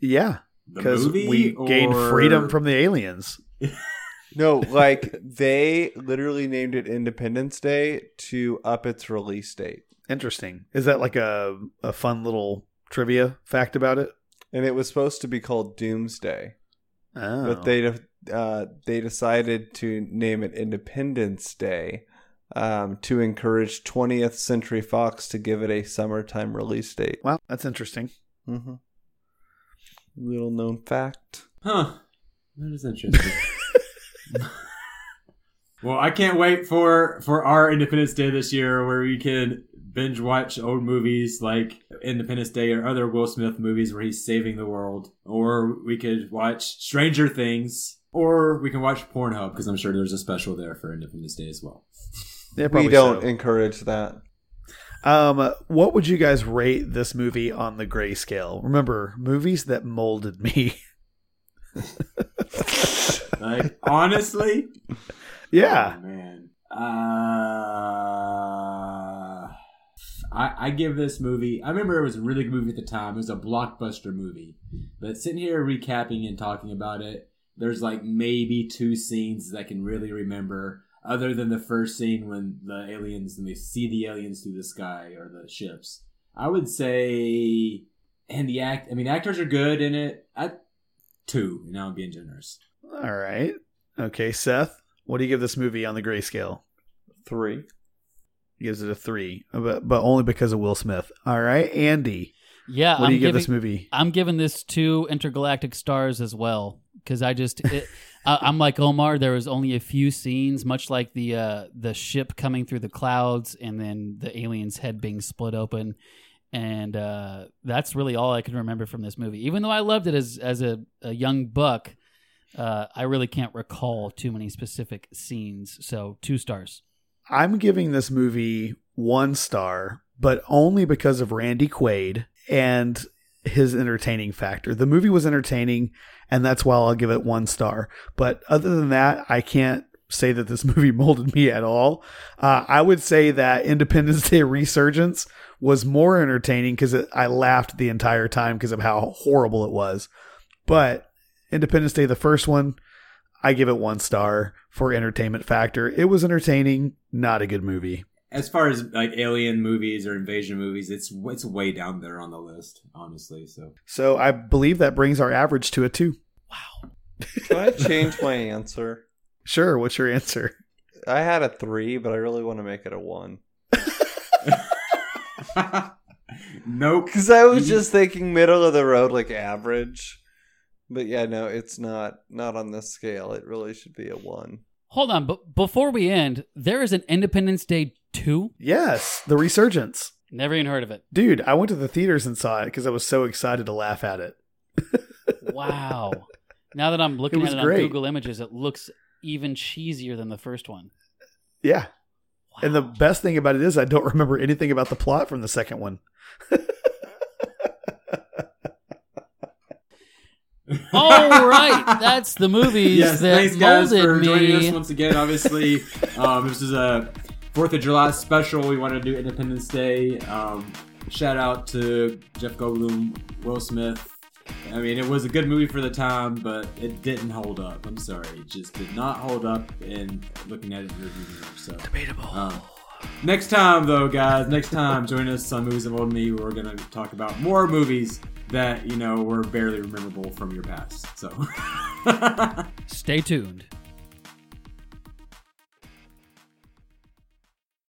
Yeah. Because movie we gained freedom from the aliens. No, like they literally named it Independence Day to up its release date. Interesting. Is that like a, a fun little trivia fact about it? And it was supposed to be called Doomsday. Oh. But they uh, they decided to name it Independence Day um, to encourage 20th Century Fox to give it a summertime release date. Well, that's interesting. Mm-hmm. Little known fact. Huh. That is interesting. well, I can't wait for for our Independence Day this year, where we can binge watch old movies like Independence Day or other Will Smith movies where he's saving the world, or we could watch Stranger Things, or we can watch Pornhub because I'm sure there's a special there for Independence Day as well. Yeah, we don't so. encourage that. Um, what would you guys rate this movie on the grayscale? Remember, movies that molded me. Like honestly, yeah. Oh, man. Uh, I, I give this movie. I remember it was a really good movie at the time. It was a blockbuster movie. But sitting here recapping and talking about it, there's like maybe two scenes that I can really remember, other than the first scene when the aliens and they see the aliens through the sky or the ships. I would say, and the act. I mean, actors are good in it. I two. Now I'm being generous. All right. Okay, Seth. What do you give this movie on the grayscale? Three. He gives it a three, but, but only because of Will Smith. All right, Andy. Yeah, What do I'm you give giving, this movie? I'm giving this two intergalactic stars as well because I just it, I, I'm like Omar. There was only a few scenes, much like the uh, the ship coming through the clouds and then the alien's head being split open, and uh, that's really all I can remember from this movie. Even though I loved it as as a, a young buck, uh, I really can't recall too many specific scenes. So two stars. I'm giving this movie one star, but only because of Randy Quaid and his entertaining factor. The movie was entertaining, and that's why I'll give it one star. But other than that, I can't say that this movie molded me at all. Uh, I would say that Independence Day Resurgence was more entertaining because I laughed the entire time because of how horrible it was. But Independence Day, the first one, I give it one star for entertainment factor. It was entertaining, not a good movie. As far as like alien movies or invasion movies, it's it's way down there on the list, honestly. So So I believe that brings our average to a two. Wow. Can I change my answer? Sure. What's your answer? I had a three, but I really want to make it a one. nope. Because I was just thinking middle of the road, like average. But yeah, no, it's not not on this scale. It really should be a one. Hold on, but before we end, there is an Independence Day two. Yes, the resurgence. Never even heard of it. Dude, I went to the theaters and saw it because I was so excited to laugh at it. Wow. now that I'm looking at it on. Google Images, it looks even cheesier than the first one. Yeah. And the best thing about it is I don't remember anything about the plot from the second one. All right, that's the movies yes, that thanks guys molded for joining me. us once again. Obviously, um, this is a Fourth of July special. We wanted to do Independence Day. Um, shout out to Jeff Goldblum, Will Smith. I mean, it was a good movie for the time, but it didn't hold up. I'm sorry, it just did not hold up in looking at it in review. So debatable. Um, next time, though, guys, next time, join us on Movies That Molded Me. We're gonna talk about more movies that you know were barely memorable from your past. So. Stay tuned.